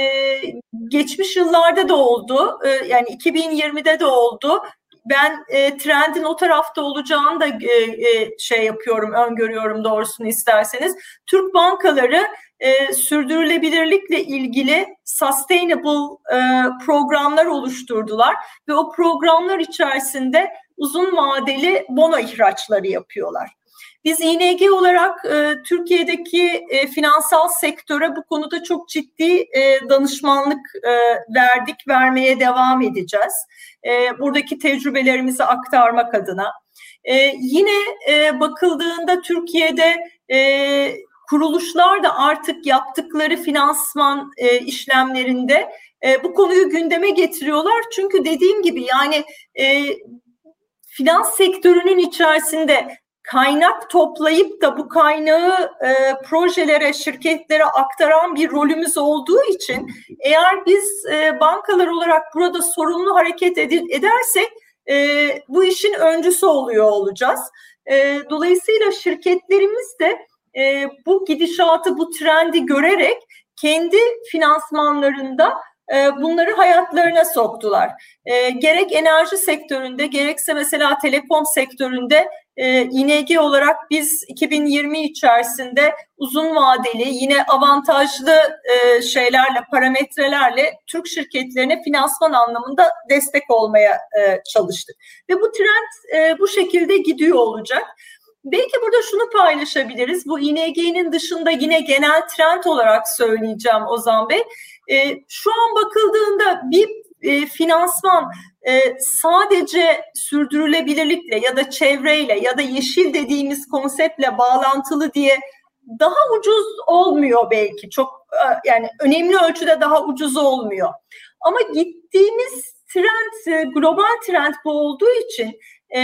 geçmiş yıllarda da oldu. E, yani 2020'de de oldu. Ben e, trendin o tarafta olacağını da e, e, şey yapıyorum, öngörüyorum doğrusunu isterseniz. Türk bankaları e, sürdürülebilirlikle ilgili sustainable e, programlar oluşturdular ve o programlar içerisinde uzun vadeli bono ihraçları yapıyorlar. Biz İNG olarak e, Türkiye'deki e, finansal sektöre bu konuda çok ciddi e, danışmanlık e, verdik, vermeye devam edeceğiz. E, buradaki tecrübelerimizi aktarmak adına. E, yine e, bakıldığında Türkiye'de e, kuruluşlar da artık yaptıkları finansman e, işlemlerinde e, bu konuyu gündeme getiriyorlar. Çünkü dediğim gibi yani e, finans sektörünün içerisinde kaynak toplayıp da bu kaynağı e, projelere, şirketlere aktaran bir rolümüz olduğu için eğer biz e, bankalar olarak burada sorumlu hareket ed- edersek e, bu işin öncüsü oluyor olacağız. E, dolayısıyla şirketlerimiz de e, bu gidişatı, bu trendi görerek kendi finansmanlarında bunları hayatlarına soktular. E, gerek enerji sektöründe gerekse mesela telekom sektöründe e, İNG olarak biz 2020 içerisinde uzun vadeli yine avantajlı e, şeylerle parametrelerle Türk şirketlerine finansman anlamında destek olmaya e, çalıştık. Ve bu trend bu şekilde gidiyor olacak. Belki burada şunu paylaşabiliriz. Bu İNG'nin dışında yine genel trend olarak söyleyeceğim Ozan Bey. E, şu an bakıldığında bir e, finansman e, sadece sürdürülebilirlikle ya da çevreyle ya da yeşil dediğimiz konseptle bağlantılı diye daha ucuz olmuyor belki. Çok e, yani önemli ölçüde daha ucuz olmuyor. Ama gittiğimiz trend, e, global trend bu olduğu için e,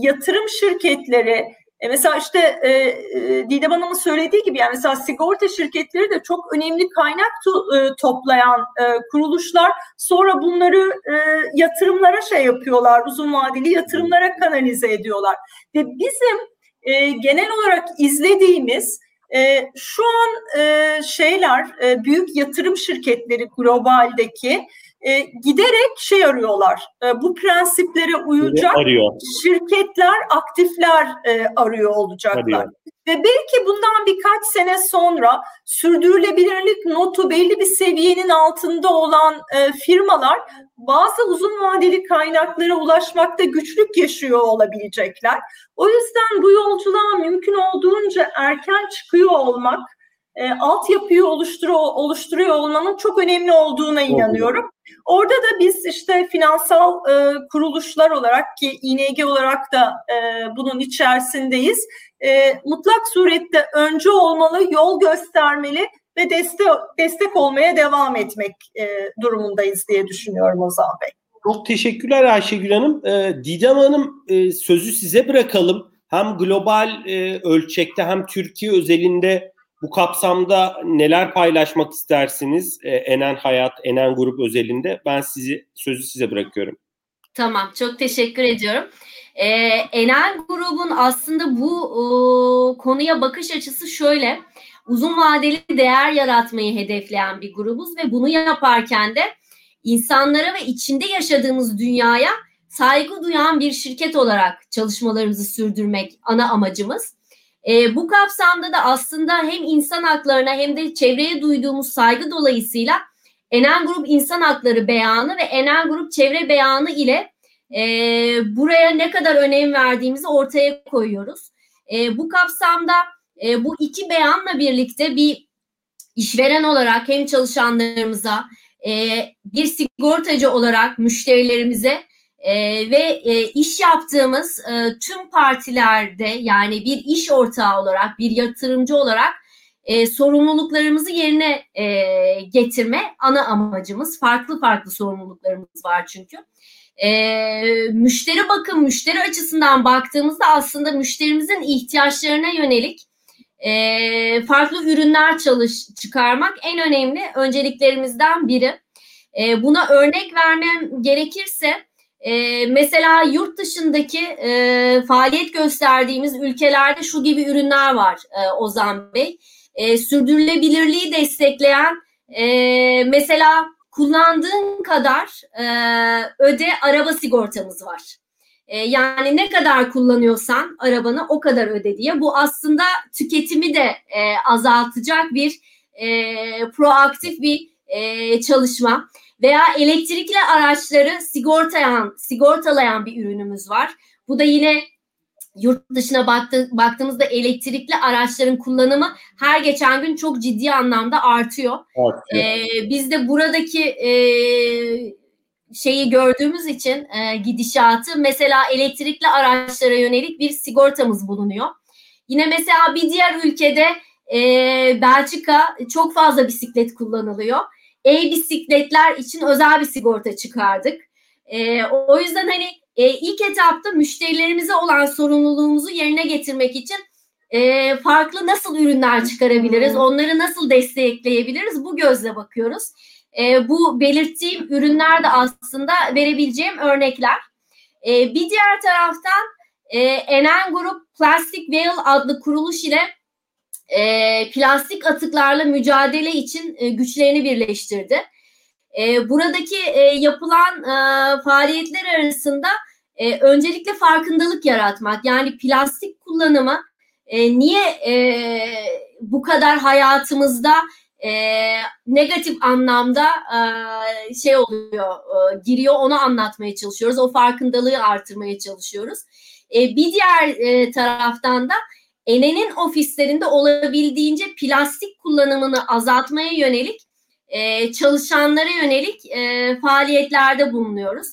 yatırım şirketleri, e mesela işte e, e, Didem Hanım'ın söylediği gibi yani mesela sigorta şirketleri de çok önemli kaynak to, e, toplayan e, kuruluşlar. Sonra bunları e, yatırımlara şey yapıyorlar, uzun vadeli yatırımlara kanalize ediyorlar. Ve bizim e, genel olarak izlediğimiz e, şu an e, şeyler, e, büyük yatırım şirketleri globaldeki e, giderek şey arıyorlar. E, bu prensiplere uyacak arıyor. şirketler, aktifler e, arıyor olacaklar. Arıyor. Ve belki bundan birkaç sene sonra sürdürülebilirlik notu belli bir seviyenin altında olan e, firmalar bazı uzun vadeli kaynaklara ulaşmakta güçlük yaşıyor olabilecekler. O yüzden bu yolculuğa mümkün olduğunca erken çıkıyor olmak, e, altyapıyı oluşturuyor, oluşturuyor olmanın çok önemli olduğuna inanıyorum. Orada da biz işte finansal e, kuruluşlar olarak ki İNG olarak da e, bunun içerisindeyiz. E, mutlak surette önce olmalı, yol göstermeli ve destek, destek olmaya devam etmek e, durumundayız diye düşünüyorum Ozan Bey. Çok teşekkürler Ayşegül Hanım. E, Didem Hanım e, sözü size bırakalım. Hem global e, ölçekte hem Türkiye özelinde bu kapsamda neler paylaşmak istersiniz e, Enen Hayat, Enen Grup özelinde? Ben sizi sözü size bırakıyorum. Tamam, çok teşekkür ediyorum. Ee, Enen Grubun aslında bu e, konuya bakış açısı şöyle. Uzun vadeli değer yaratmayı hedefleyen bir grubuz ve bunu yaparken de insanlara ve içinde yaşadığımız dünyaya saygı duyan bir şirket olarak çalışmalarımızı sürdürmek ana amacımız. E, bu kapsamda da aslında hem insan haklarına hem de çevreye duyduğumuz saygı dolayısıyla Enen Grup İnsan Hakları Beyanı ve Enen Grup Çevre Beyanı ile e, buraya ne kadar önem verdiğimizi ortaya koyuyoruz. E, bu kapsamda e, bu iki beyanla birlikte bir işveren olarak hem çalışanlarımıza e, bir sigortacı olarak müşterilerimize e, ve e, iş yaptığımız e, tüm partilerde yani bir iş ortağı olarak, bir yatırımcı olarak e, sorumluluklarımızı yerine e, getirme ana amacımız. Farklı farklı sorumluluklarımız var çünkü. E, müşteri bakım, müşteri açısından baktığımızda aslında müşterimizin ihtiyaçlarına yönelik e, farklı ürünler çalış çıkarmak en önemli önceliklerimizden biri. E, buna örnek vermem gerekirse e, mesela yurt dışındaki e, faaliyet gösterdiğimiz ülkelerde şu gibi ürünler var e, Ozan Bey. E, sürdürülebilirliği destekleyen e, mesela kullandığın kadar e, öde araba sigortamız var. E, yani ne kadar kullanıyorsan arabanı o kadar öde diye. Bu aslında tüketimi de e, azaltacak bir e, proaktif bir e, çalışma. Veya elektrikli araçları sigortayan, sigortalayan bir ürünümüz var. Bu da yine yurt dışına baktı, baktığımızda elektrikli araçların kullanımı her geçen gün çok ciddi anlamda artıyor. artıyor. Ee, biz de buradaki e, şeyi gördüğümüz için e, gidişatı mesela elektrikli araçlara yönelik bir sigortamız bulunuyor. Yine mesela bir diğer ülkede e, Belçika çok fazla bisiklet kullanılıyor. E-bisikletler için özel bir sigorta çıkardık. E, o yüzden hani e, ilk etapta müşterilerimize olan sorumluluğumuzu yerine getirmek için e, farklı nasıl ürünler çıkarabiliriz, onları nasıl destekleyebiliriz bu gözle bakıyoruz. E, bu belirttiğim ürünler de aslında verebileceğim örnekler. E, bir diğer taraftan e, Enen Grup Plastic Whale adlı kuruluş ile e, plastik atıklarla mücadele için e, güçlerini birleştirdi. E, buradaki e, yapılan e, faaliyetler arasında e, öncelikle farkındalık yaratmak. Yani plastik kullanımı e, niye e, bu kadar hayatımızda e, negatif anlamda e, şey oluyor, e, giriyor onu anlatmaya çalışıyoruz. O farkındalığı artırmaya çalışıyoruz. E, bir diğer e, taraftan da Ene'nin ofislerinde olabildiğince plastik kullanımını azaltmaya yönelik e, çalışanlara yönelik e, faaliyetlerde bulunuyoruz.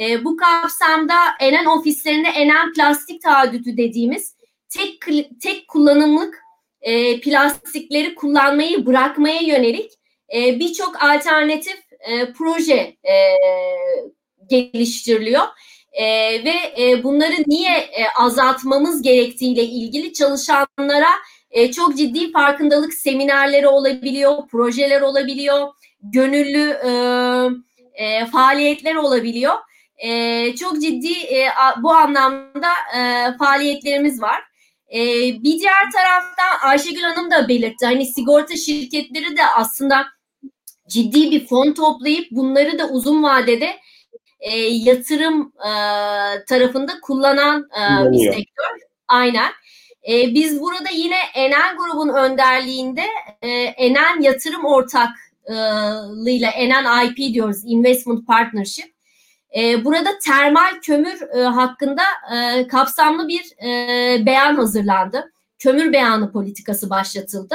E, bu kapsamda Enen ofislerinde Enen plastik taahhütü dediğimiz tek tek kullanımlık e, plastikleri kullanmayı bırakmaya yönelik e, birçok alternatif e, proje e, geliştiriliyor. E, ve e, bunları niye e, azaltmamız gerektiğiyle ilgili çalışanlara e, çok ciddi farkındalık seminerleri olabiliyor, projeler olabiliyor, gönüllü e, e, faaliyetler olabiliyor. E, çok ciddi e, bu anlamda e, faaliyetlerimiz var. E, bir diğer taraftan Ayşegül Hanım da belirtti. Hani sigorta şirketleri de aslında ciddi bir fon toplayıp bunları da uzun vadede e, yatırım e, tarafında kullanan e, bir sektör. Aynen. E, biz burada yine Enen grubun önderliğinde e, Enen yatırım ortaklığıyla Enen IP diyoruz Investment Partnership. E, burada termal kömür e, hakkında e, kapsamlı bir e, beyan hazırlandı. Kömür beyanı politikası başlatıldı.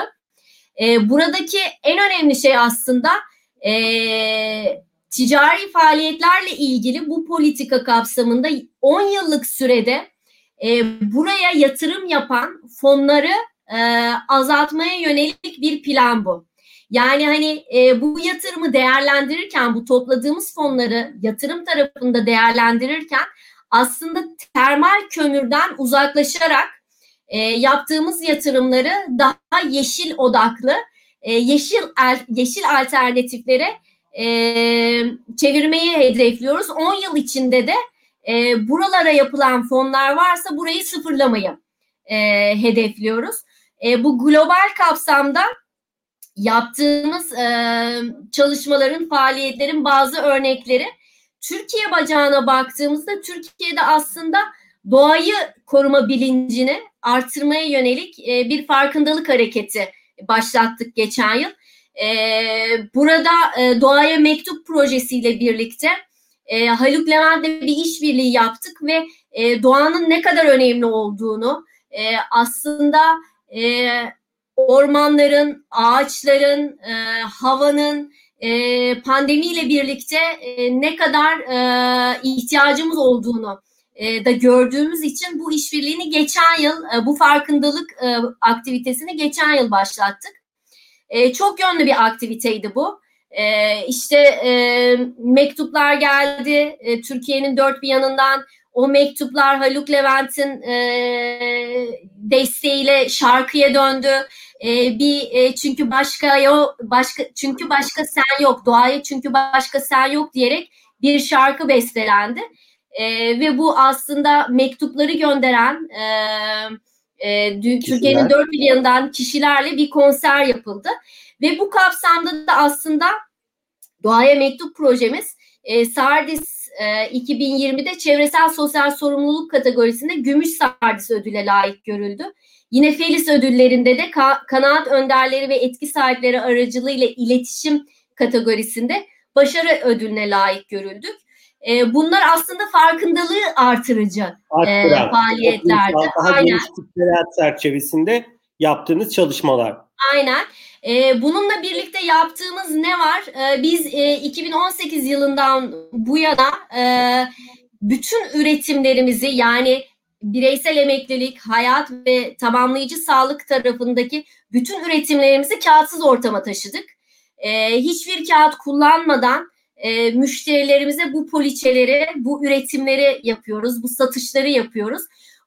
E, buradaki en önemli şey aslında e, ticari faaliyetlerle ilgili bu politika kapsamında 10 yıllık sürede e, buraya yatırım yapan fonları e, azaltmaya yönelik bir plan bu. Yani hani e, bu yatırımı değerlendirirken bu topladığımız fonları yatırım tarafında değerlendirirken aslında termal kömürden uzaklaşarak e, yaptığımız yatırımları daha yeşil odaklı, e, yeşil yeşil alternatiflere e, çevirmeyi hedefliyoruz. 10 yıl içinde de e, buralara yapılan fonlar varsa burayı sıfırlamayı e, hedefliyoruz. E, bu global kapsamda yaptığımız e, çalışmaların, faaliyetlerin bazı örnekleri. Türkiye bacağına baktığımızda Türkiye'de aslında doğayı koruma bilincini artırmaya yönelik e, bir farkındalık hareketi başlattık geçen yıl. E, burada e, doğaya mektup projesiyle birlikte e, Haluk Levent'le bir işbirliği yaptık ve e, doğanın ne kadar önemli olduğunu aslında ormanların, ağaçların, havanın pandemiyle birlikte ne kadar ihtiyacımız olduğunu da gördüğümüz için bu işbirliğini geçen yıl, bu farkındalık aktivitesini geçen yıl başlattık. E, çok yönlü bir aktiviteydi bu. E, işte e, mektuplar geldi e, Türkiye'nin dört bir yanından o mektuplar Haluk Levent'in e, desteğiyle şarkıya döndü. E, bir e, çünkü başka yok başka çünkü başka sen yok doğaya çünkü başka sen yok diyerek bir şarkı bestelendi. E, ve bu aslında mektupları gönderen e, e, Türkiye'nin dört bir yanından kişilerle bir konser yapıldı. Ve bu kapsamda da aslında Doğaya Mektup projemiz e, Sardis e, 2020'de çevresel sosyal sorumluluk kategorisinde Gümüş Sardis ödüle layık görüldü. Yine Felis ödüllerinde de ka- kanaat önderleri ve etki sahipleri aracılığıyla iletişim kategorisinde başarı ödülüne layık görüldük. E, bunlar aslında farkındalığı artırıcı e, faaliyetlerdi. Daha Aynen. geniş kitleler çerçevesinde yaptığınız çalışmalar. Aynen. E, bununla birlikte yaptığımız ne var? E, biz e, 2018 yılından bu yana e, bütün üretimlerimizi yani bireysel emeklilik, hayat ve tamamlayıcı sağlık tarafındaki bütün üretimlerimizi kağıtsız ortama taşıdık. E, hiçbir kağıt kullanmadan e, müşterilerimize bu poliçeleri, bu üretimleri yapıyoruz, bu satışları yapıyoruz.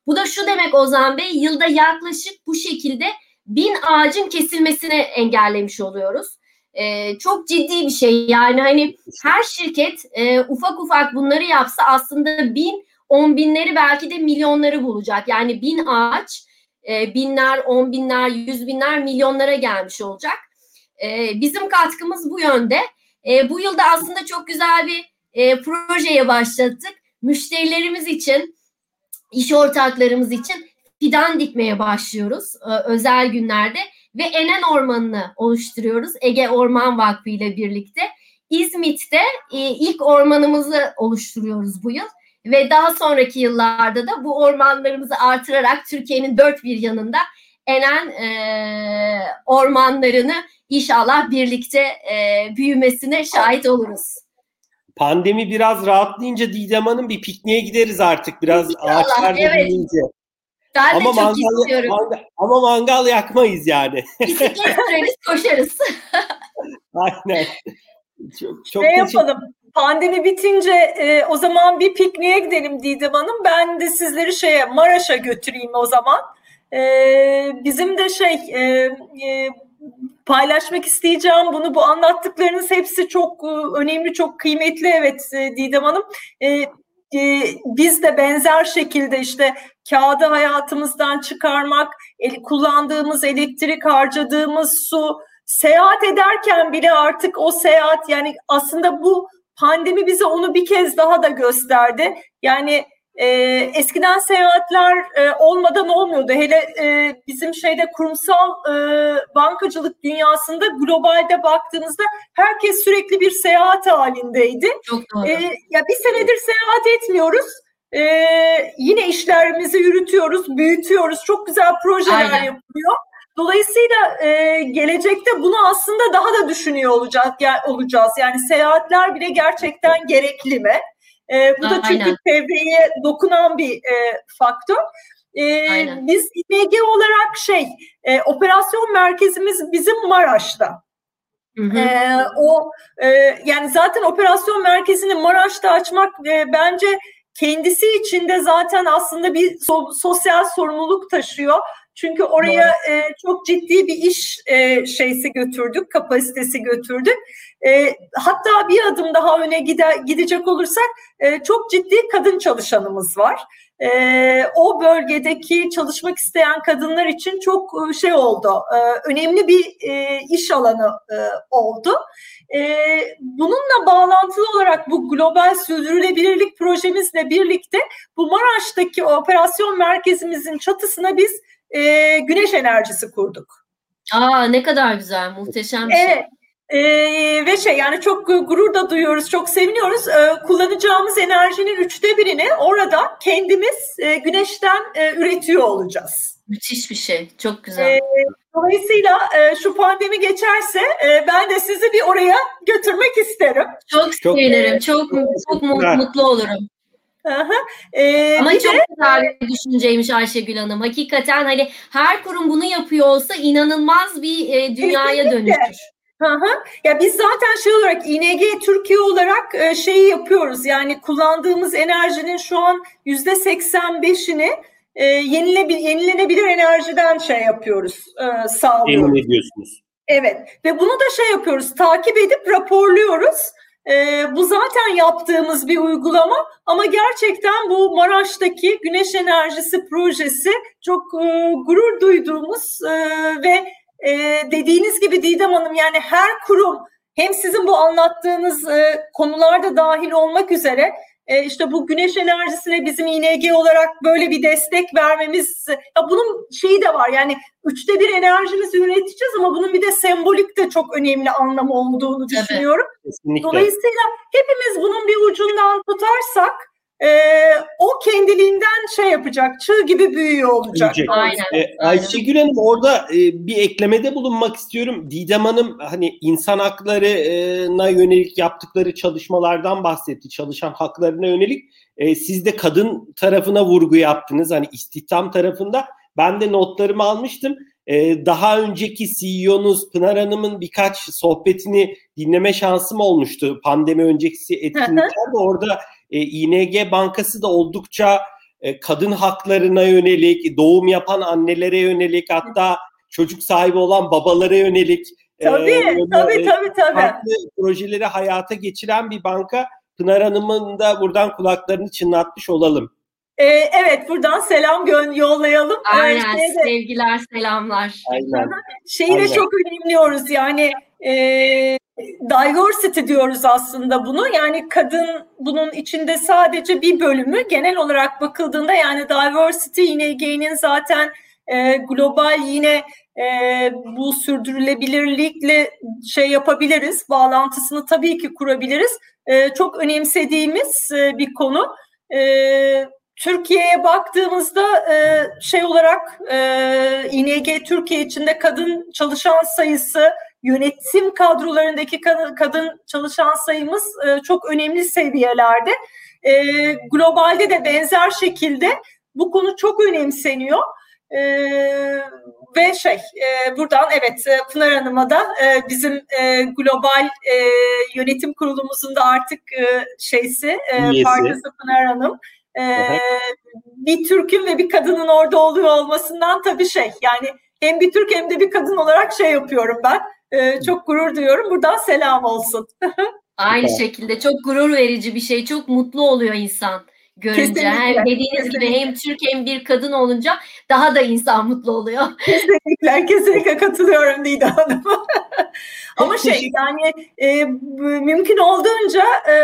Bu da şu demek Ozan Bey, yılda yaklaşık bu şekilde bin ağacın kesilmesini engellemiş oluyoruz. E, çok ciddi bir şey yani hani her şirket e, ufak ufak bunları yapsa aslında bin, on binleri belki de milyonları bulacak. Yani bin ağaç e, binler, on binler, yüz binler milyonlara gelmiş olacak. E, bizim katkımız bu yönde. E, bu yılda aslında çok güzel bir e, projeye başlattık. Müşterilerimiz için, iş ortaklarımız için fidan dikmeye başlıyoruz e, özel günlerde ve Enen Ormanı'nı oluşturuyoruz Ege Orman Vakfı ile birlikte. İzmit'te e, ilk ormanımızı oluşturuyoruz bu yıl ve daha sonraki yıllarda da bu ormanlarımızı artırarak Türkiye'nin dört bir yanında Enen e, ormanlarını inşallah birlikte e, büyümesine şahit oluruz. Pandemi biraz rahatlayınca Didem Hanım bir pikniğe gideriz artık biraz İnşallah, ağaçlar evet. büyüyünce. Ben ama de çok mangal, istiyorum. Mangal, ama mangal yakmayız yani. Bisiklet süreriz, koşarız. Aynen. Çok, çok ne yapalım? Pandemi bitince e, o zaman bir pikniğe gidelim Didem Hanım. Ben de sizleri şeye Maraş'a götüreyim o zaman. E, bizim de şey e, e, paylaşmak isteyeceğim bunu. Bu anlattıklarınız hepsi çok e, önemli, çok kıymetli. Evet e, Didem Hanım. E, biz de benzer şekilde işte kağıdı hayatımızdan çıkarmak, kullandığımız elektrik, harcadığımız su, seyahat ederken bile artık o seyahat yani aslında bu pandemi bize onu bir kez daha da gösterdi. Yani e, eskiden seyahatler e, olmadan olmuyordu. Hele e, bizim şeyde kurumsal e, bankacılık dünyasında globalde baktığınızda herkes sürekli bir seyahat halindeydi. Çok doğru. E, ya bir senedir seyahat etmiyoruz. E, yine işlerimizi yürütüyoruz, büyütüyoruz. Çok güzel projeler Aynen. yapılıyor. Dolayısıyla e, gelecekte bunu aslında daha da düşünüyor olacak yani, olacağız. Yani seyahatler bile gerçekten gerekli mi? E, bu da çünkü Aynen. çevreye dokunan bir e, faktör. E, biz İMG olarak şey e, operasyon merkezimiz bizim Maraş'ta. Hı hı. E, o e, yani zaten operasyon merkezini Maraş'ta açmak e, bence kendisi içinde zaten aslında bir so- sosyal sorumluluk taşıyor. Çünkü oraya e, çok ciddi bir iş e, şeysi götürdük, kapasitesi götürdük. E, hatta bir adım daha öne gide, gidecek olursak e, çok ciddi kadın çalışanımız var. E, o bölgedeki çalışmak isteyen kadınlar için çok e, şey oldu, e, önemli bir e, iş alanı e, oldu. E, bununla bağlantılı olarak bu global sürdürülebilirlik projemizle birlikte bu Maraş'taki operasyon merkezimizin çatısına biz e, güneş enerjisi kurduk. Aa ne kadar güzel, muhteşem bir şey. Ee, ve şey yani çok gurur da duyuyoruz, çok seviniyoruz. Ee, kullanacağımız enerjinin üçte birini orada kendimiz e, güneşten e, üretiyor olacağız. Müthiş bir şey, çok güzel. Ee, dolayısıyla e, şu pandemi geçerse e, ben de sizi bir oraya götürmek isterim. Çok sevinirim, çok, çok, çok mutlu olurum. Aha. Ee, Ama çok de, güzel bir düşünceymiş Ayşegül Hanım. Hakikaten hani her kurum bunu yapıyor olsa inanılmaz bir e, dünyaya dönüşür. Aha. Ya biz zaten şey olarak İNG Türkiye olarak e, şeyi yapıyoruz. Yani kullandığımız enerjinin şu an yüzde 85'ini e, yenilenebilir, yenilenebilir enerjiden şey yapıyoruz, e, sağlıyoruz. Emin ediyorsunuz. Evet ve bunu da şey yapıyoruz, takip edip raporluyoruz. E, bu zaten yaptığımız bir uygulama ama gerçekten bu Maraş'taki güneş enerjisi projesi çok e, gurur duyduğumuz e, ve e, dediğiniz gibi Didem Hanım yani her kurum hem sizin bu anlattığınız e, konularda dahil olmak üzere e, işte bu güneş enerjisine bizim ING olarak böyle bir destek vermemiz ya bunun şeyi de var yani üçte bir enerjimizi üreteceğiz ama bunun bir de sembolik de çok önemli anlamı olduğunu düşünüyorum. Evet, Dolayısıyla hepimiz bunun bir ucundan tutarsak e, o kendiliğinden şey yapacak, çığ gibi büyüyor olacak. Aynen. E, Ayşegül Hanım orada e, bir eklemede bulunmak istiyorum. Didem Hanım hani insan haklarına yönelik yaptıkları çalışmalardan bahsetti. Çalışan haklarına yönelik. E, siz de kadın tarafına vurgu yaptınız. Hani istihdam tarafında. Ben de notlarımı almıştım. E, daha önceki CEO'nuz Pınar Hanım'ın birkaç sohbetini dinleme şansım olmuştu. Pandemi öncesi etkinliklerde orada e, ING Bankası da oldukça e, kadın haklarına yönelik, doğum yapan annelere yönelik hatta çocuk sahibi olan babalara yönelik tabii, e, tabii, tabii, tabii. farklı projeleri hayata geçiren bir banka. Pınar Hanım'ın da buradan kulaklarını çınlatmış olalım. Ee, evet buradan selam gön yollayalım. Aynen ee, sevgiler selamlar. Aynen. Şeyi Aynen. de çok önemliyoruz yani e, diversity diyoruz aslında bunu. Yani kadın bunun içinde sadece bir bölümü genel olarak bakıldığında yani diversity yine gay'nin zaten e, global yine e, bu sürdürülebilirlikle şey yapabiliriz. Bağlantısını tabii ki kurabiliriz. E, çok önemsediğimiz e, bir konu. E, Türkiye'ye baktığımızda e, şey olarak e, İNG Türkiye içinde kadın çalışan sayısı yönetim kadrolarındaki kadın, çalışan sayımız e, çok önemli seviyelerde. E, globalde de benzer şekilde bu konu çok önemseniyor. E, ve şey e, buradan evet Pınar Hanım'a da e, bizim e, global e, yönetim kurulumuzun da artık e, şeysi e, parçası Pınar Hanım. E, bir Türk'ün ve bir kadının orada oluyor olmasından tabii şey yani hem bir Türk hem de bir kadın olarak şey yapıyorum ben ee, çok gurur duyuyorum. Buradan selam olsun. Aynı şekilde çok gurur verici bir şey. Çok mutlu oluyor insan görünce. Kesinlikle, hem dediğiniz kesinlikle. gibi hem Türk hem bir kadın olunca daha da insan mutlu oluyor. Kesinlikle, kesinlikle katılıyorum Didem Hanım. Ama şey yani e, mümkün olduğunca e,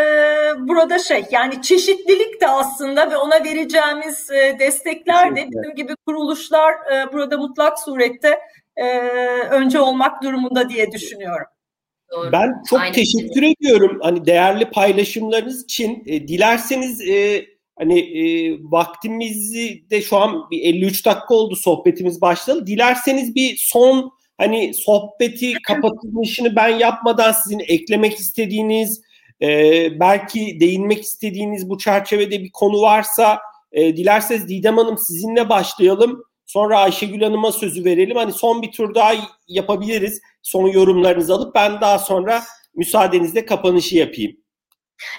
burada şey yani çeşitlilik de aslında ve ona vereceğimiz e, destekler de bizim gibi kuruluşlar e, burada mutlak surette e, önce olmak durumunda diye düşünüyorum. Doğru. Ben çok Aynen. teşekkür ediyorum hani değerli paylaşımlarınız için. E, dilerseniz e, hani e, vaktimizi de şu an bir 53 dakika oldu sohbetimiz başladı. Dilerseniz bir son hani sohbeti kapatılışını ben yapmadan sizin eklemek istediğiniz e, belki değinmek istediğiniz bu çerçevede bir konu varsa e, dilerseniz Didem Hanım sizinle başlayalım. Sonra Ayşegül Hanım'a sözü verelim. Hani son bir tur daha yapabiliriz. Son yorumlarınızı alıp ben daha sonra müsaadenizle kapanışı yapayım.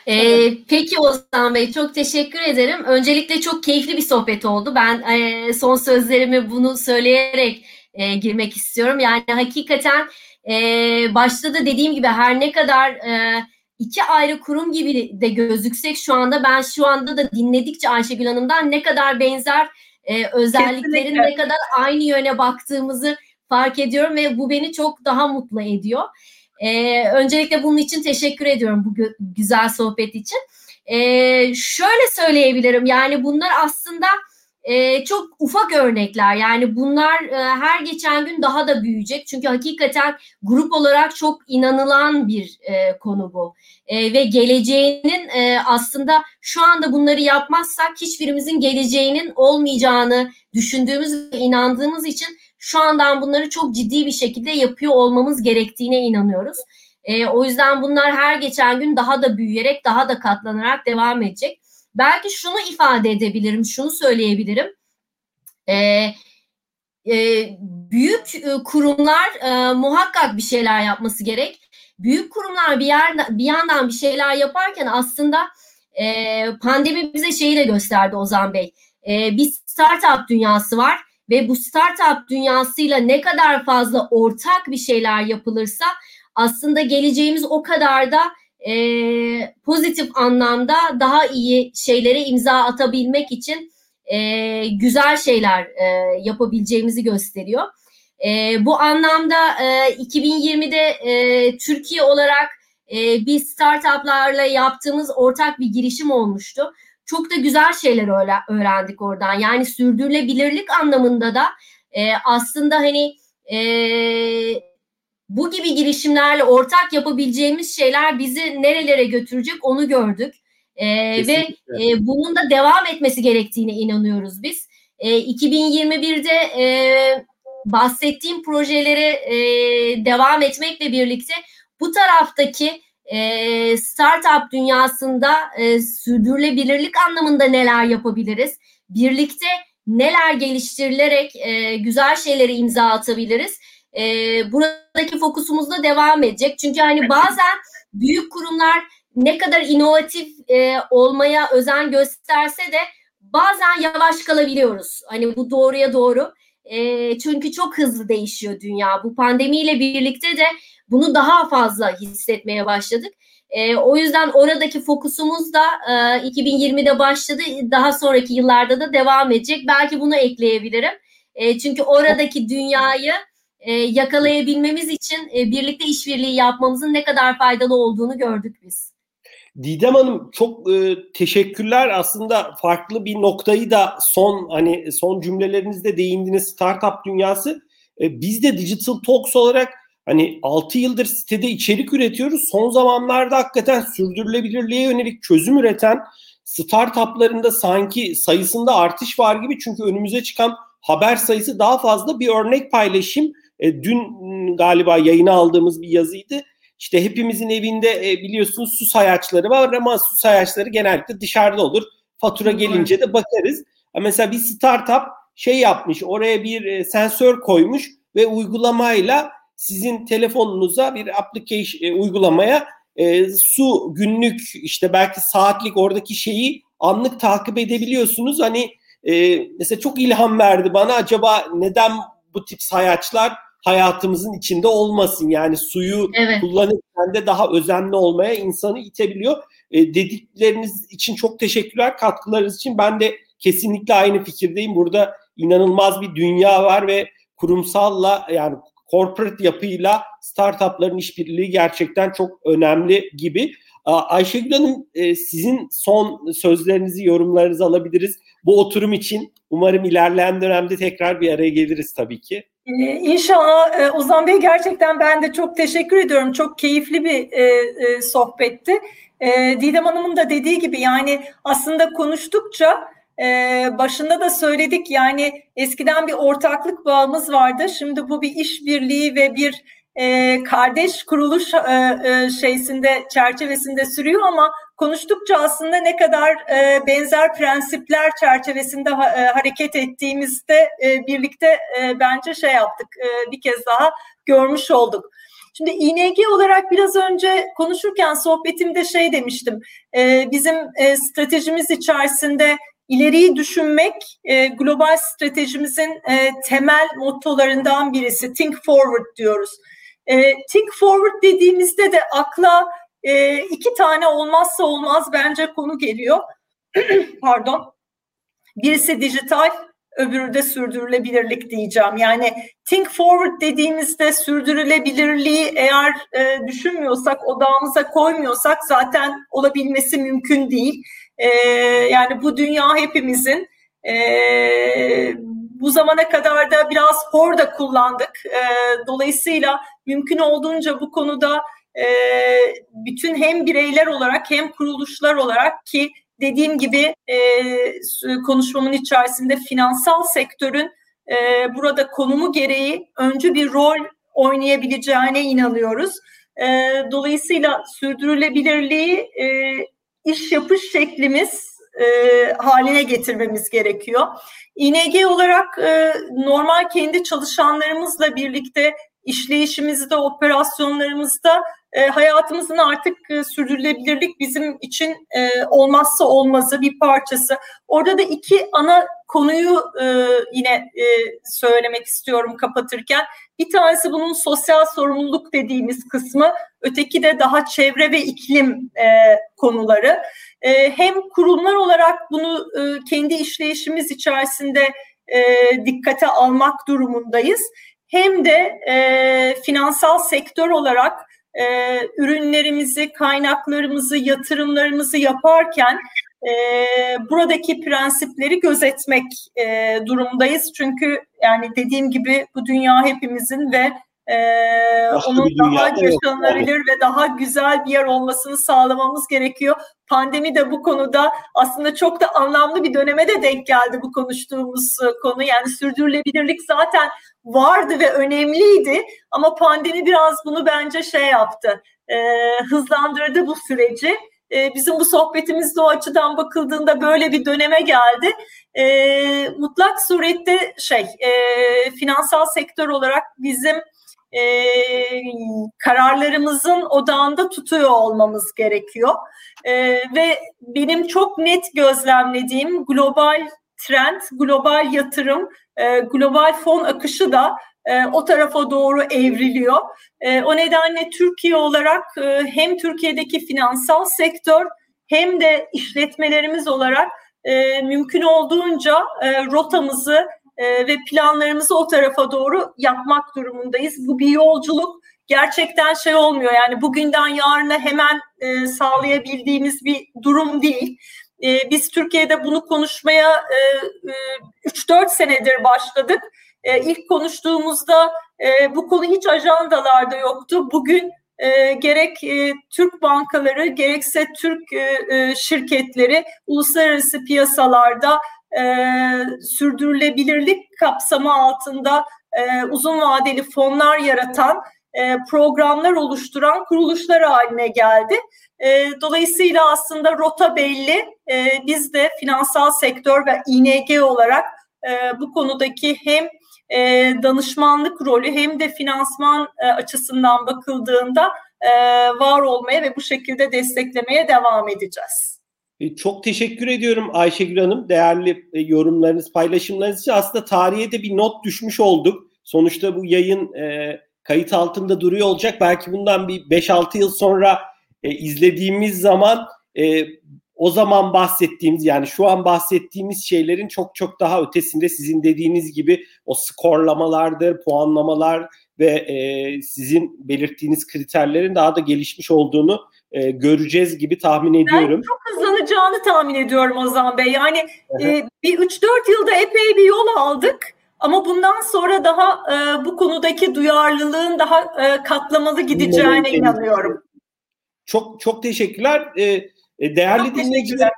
Ee, peki Ozan Bey çok teşekkür ederim. Öncelikle çok keyifli bir sohbet oldu. Ben e, son sözlerimi bunu söyleyerek e, girmek istiyorum. Yani hakikaten e, başta da dediğim gibi her ne kadar e, iki ayrı kurum gibi de gözüksek şu anda ben şu anda da dinledikçe Ayşegül Hanım'dan ne kadar benzer e, özelliklerin Kesinlikle. ne kadar aynı yöne baktığımızı fark ediyorum ve bu beni çok daha mutlu ediyor. E, öncelikle bunun için teşekkür ediyorum bu güzel sohbet için. E, şöyle söyleyebilirim yani bunlar aslında e, çok ufak örnekler. Yani bunlar e, her geçen gün daha da büyüyecek. Çünkü hakikaten grup olarak çok inanılan bir e, konu bu. E, ve geleceğinin e, aslında şu anda bunları yapmazsak hiçbirimizin geleceğinin olmayacağını düşündüğümüz ve inandığımız için şu andan bunları çok ciddi bir şekilde yapıyor olmamız gerektiğine inanıyoruz. E, o yüzden bunlar her geçen gün daha da büyüyerek daha da katlanarak devam edecek. Belki şunu ifade edebilirim, şunu söyleyebilirim. Ee, e, büyük e, kurumlar e, muhakkak bir şeyler yapması gerek. Büyük kurumlar bir yer bir yandan bir şeyler yaparken aslında e, pandemi bize şeyi de gösterdi Ozan Bey. E, bir startup dünyası var ve bu startup dünyasıyla ne kadar fazla ortak bir şeyler yapılırsa aslında geleceğimiz o kadar da e, pozitif anlamda daha iyi şeylere imza atabilmek için e, güzel şeyler e, yapabileceğimizi gösteriyor. E, bu anlamda e, 2020'de e, Türkiye olarak e, biz startuplarla yaptığımız ortak bir girişim olmuştu. Çok da güzel şeyler öğrendik oradan. Yani sürdürülebilirlik anlamında da e, aslında hani e, bu gibi girişimlerle ortak yapabileceğimiz şeyler bizi nerelere götürecek onu gördük. E, ve e, bunun da devam etmesi gerektiğine inanıyoruz biz. E, 2021'de e, bahsettiğim projeleri e, devam etmekle birlikte bu taraftaki e, startup dünyasında e, sürdürülebilirlik anlamında neler yapabiliriz? Birlikte neler geliştirilerek e, güzel şeyleri imza atabiliriz? E, buradaki fokusumuz da devam edecek. Çünkü hani bazen büyük kurumlar ne kadar inovatif e, olmaya özen gösterse de bazen yavaş kalabiliyoruz. Hani bu doğruya doğru. E, çünkü çok hızlı değişiyor dünya. Bu pandemiyle birlikte de bunu daha fazla hissetmeye başladık. E, o yüzden oradaki fokusumuz da e, 2020'de başladı. Daha sonraki yıllarda da devam edecek. Belki bunu ekleyebilirim. E, çünkü oradaki dünyayı e, yakalayabilmemiz için e, birlikte işbirliği yapmamızın ne kadar faydalı olduğunu gördük biz. Didem Hanım çok e, teşekkürler. Aslında farklı bir noktayı da son hani son cümlelerinizde değindiniz startup dünyası. E, biz de Digital Talks olarak hani 6 yıldır sitede içerik üretiyoruz. Son zamanlarda hakikaten sürdürülebilirliğe yönelik çözüm üreten startupların sanki sayısında artış var gibi. Çünkü önümüze çıkan haber sayısı daha fazla. Bir örnek paylaşayım. E, dün galiba yayına aldığımız bir yazıydı. İşte hepimizin evinde e, biliyorsunuz su sayaçları var ama su sayaçları genellikle dışarıda olur. Fatura gelince de bakarız. Mesela bir startup şey yapmış oraya bir e, sensör koymuş ve uygulamayla sizin telefonunuza bir application e, uygulamaya e, su günlük işte belki saatlik oradaki şeyi anlık takip edebiliyorsunuz. Hani e, mesela çok ilham verdi bana acaba neden bu tip sayaçlar hayatımızın içinde olmasın. Yani suyu evet. kullanırken de daha özenli olmaya insanı itebiliyor. E, dedikleriniz için çok teşekkürler. Katkılarınız için ben de kesinlikle aynı fikirdeyim. Burada inanılmaz bir dünya var ve kurumsalla yani corporate yapıyla startupların işbirliği gerçekten çok önemli gibi. Ayşegül Hanım e, sizin son sözlerinizi, yorumlarınızı alabiliriz. Bu oturum için umarım ilerleyen dönemde tekrar bir araya geliriz tabii ki. Ee, inşallah e, Ozan Bey gerçekten ben de çok teşekkür ediyorum. Çok keyifli bir e, sohbetti. Didem Hanım'ın da dediği gibi yani aslında konuştukça e, başında da söyledik yani eskiden bir ortaklık bağımız vardı. Şimdi bu bir işbirliği ve bir e, kardeş kuruluş e, e, şeysinde çerçevesinde sürüyor ama konuştukça aslında ne kadar e, benzer prensipler çerçevesinde ha, e, hareket ettiğimizde e, birlikte e, bence şey yaptık e, bir kez daha görmüş olduk. Şimdi ING olarak biraz önce konuşurken sohbetimde şey demiştim. E, bizim e, stratejimiz içerisinde ileriyi düşünmek e, global stratejimizin e, temel mottolarından birisi. Think forward diyoruz. E, think forward dediğimizde de akla e, iki tane olmazsa olmaz bence konu geliyor. Pardon. Birisi dijital, öbürü de sürdürülebilirlik diyeceğim. Yani think forward dediğimizde sürdürülebilirliği eğer e, düşünmüyorsak, odağımıza koymuyorsak zaten olabilmesi mümkün değil. E, yani bu dünya hepimizin. E, bu zamana kadar da biraz hor da kullandık. E, dolayısıyla mümkün olduğunca bu konuda e, bütün hem bireyler olarak hem kuruluşlar olarak ki dediğim gibi e, konuşmamın içerisinde finansal sektörün e, burada konumu gereği öncü bir rol oynayabileceğine inanıyoruz. E, dolayısıyla sürdürülebilirliği e, iş yapış şeklimiz e, haline getirmemiz gerekiyor. İNG olarak e, normal kendi çalışanlarımızla birlikte işleyişimizde, operasyonlarımızda e, hayatımızın artık e, sürdürülebilirlik bizim için e, olmazsa olmazı bir parçası. Orada da iki ana konuyu e, yine e, söylemek istiyorum kapatırken. Bir tanesi bunun sosyal sorumluluk dediğimiz kısmı, öteki de daha çevre ve iklim e, konuları. E, hem kurumlar olarak bunu e, kendi işleyişimiz içerisinde e, dikkate almak durumundayız. Hem de e, finansal sektör olarak e, ürünlerimizi, kaynaklarımızı, yatırımlarımızı yaparken e, buradaki prensipleri gözetmek e, durumdayız. Çünkü yani dediğim gibi bu dünya hepimizin ve e, onun daha yaşanılabilir yok. ve daha güzel bir yer olmasını sağlamamız gerekiyor. Pandemi de bu konuda aslında çok da anlamlı bir döneme de denk geldi bu konuştuğumuz konu. Yani sürdürülebilirlik zaten vardı ve önemliydi ama pandemi biraz bunu bence şey yaptı, e, hızlandırdı bu süreci. E, bizim bu sohbetimiz de o açıdan bakıldığında böyle bir döneme geldi. E, mutlak surette şey, e, finansal sektör olarak bizim e, kararlarımızın odağında tutuyor olmamız gerekiyor. E, ve benim çok net gözlemlediğim global trend, global yatırım, e, global fon akışı da e, o tarafa doğru evriliyor. E, o nedenle Türkiye olarak e, hem Türkiye'deki finansal sektör hem de işletmelerimiz olarak e, mümkün olduğunca e, rotamızı e, ve planlarımızı o tarafa doğru yapmak durumundayız. Bu bir yolculuk gerçekten şey olmuyor yani bugünden yarına hemen e, sağlayabildiğimiz bir durum değil. E, biz Türkiye'de bunu konuşmaya e, e, 3-4 senedir başladık. E, ilk konuştuğumuzda e, bu konu hiç ajandalarda yoktu. Bugün e, gerek e, Türk bankaları gerekse Türk e, e, şirketleri uluslararası piyasalarda e, sürdürülebilirlik kapsamı altında e, uzun vadeli fonlar yaratan e, programlar oluşturan kuruluşlar haline geldi. E, dolayısıyla aslında rota belli. E, biz de finansal sektör ve ING olarak e, bu konudaki hem e, danışmanlık rolü hem de finansman e, açısından bakıldığında e, var olmaya ve bu şekilde desteklemeye devam edeceğiz. E, çok teşekkür ediyorum Ayşegül Hanım. Değerli e, yorumlarınız, paylaşımlarınız için aslında tarihe de bir not düşmüş olduk. Sonuçta bu yayın e, kayıt altında duruyor olacak. Belki bundan bir 5-6 yıl sonra e, izlediğimiz zaman e, o zaman bahsettiğimiz yani şu an bahsettiğimiz şeylerin çok çok daha ötesinde sizin dediğiniz gibi o skorlamalardır, puanlamalar ve e, sizin belirttiğiniz kriterlerin daha da gelişmiş olduğunu e, göreceğiz gibi tahmin ediyorum. Ben çok hızlanacağını tahmin ediyorum Ozan Bey. Yani e, bir 3-4 yılda epey bir yol aldık. Ama bundan sonra daha e, bu konudaki duyarlılığın daha e, katlamalı gideceğine inanıyorum. Çok çok teşekkürler. E, e değerli çok dinleyiciler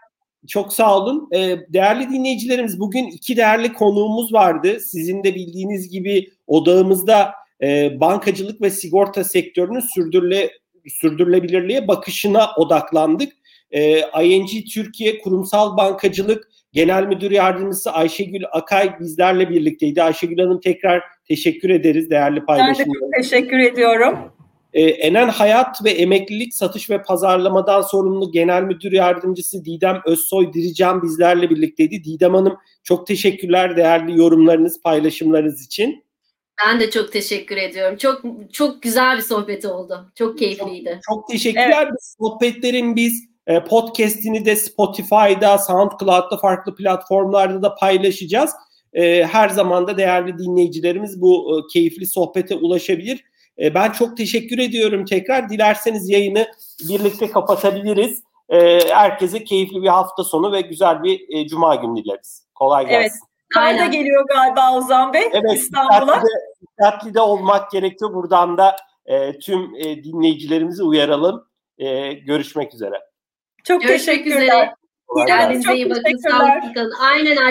çok sağ olun. E, değerli dinleyicilerimiz bugün iki değerli konuğumuz vardı. Sizin de bildiğiniz gibi odağımızda e, bankacılık ve sigorta sektörünün sürdürüle, sürdürülebilirliğe bakışına odaklandık. E, ING Türkiye Kurumsal Bankacılık Genel Müdür Yardımcısı Ayşegül Akay bizlerle birlikteydi. Ayşegül Hanım tekrar teşekkür ederiz değerli paylaşımlar. Ben de teşekkür ediyorum. Ee, Enen Hayat ve Emeklilik Satış ve Pazarlamadan sorumlu Genel Müdür Yardımcısı Didem Özsoy Dirican bizlerle birlikteydi. Didem Hanım çok teşekkürler değerli yorumlarınız, paylaşımlarınız için. Ben de çok teşekkür ediyorum. Çok çok güzel bir sohbet oldu. Çok keyifliydi. Çok, çok teşekkürler. Evet. Sohbetlerin biz e, podcast'ini de Spotify'da, SoundCloud'da farklı platformlarda da paylaşacağız. E, her zaman da değerli dinleyicilerimiz bu e, keyifli sohbete ulaşabilir. Ben çok teşekkür ediyorum tekrar. Dilerseniz yayını birlikte kapatabiliriz. Herkese keyifli bir hafta sonu ve güzel bir cuma günü dileriz. Kolay gelsin. Evet. Kar da geliyor galiba Ozan Bey evet, İstanbul'a. Dikkatli de, olmak gerekiyor. Buradan da e, tüm e, dinleyicilerimizi uyaralım. E, görüşmek üzere. Çok Görüşmek teşekkürler. üzere. Kendinize iyi bakın. Sağlıklı kalın. Aynen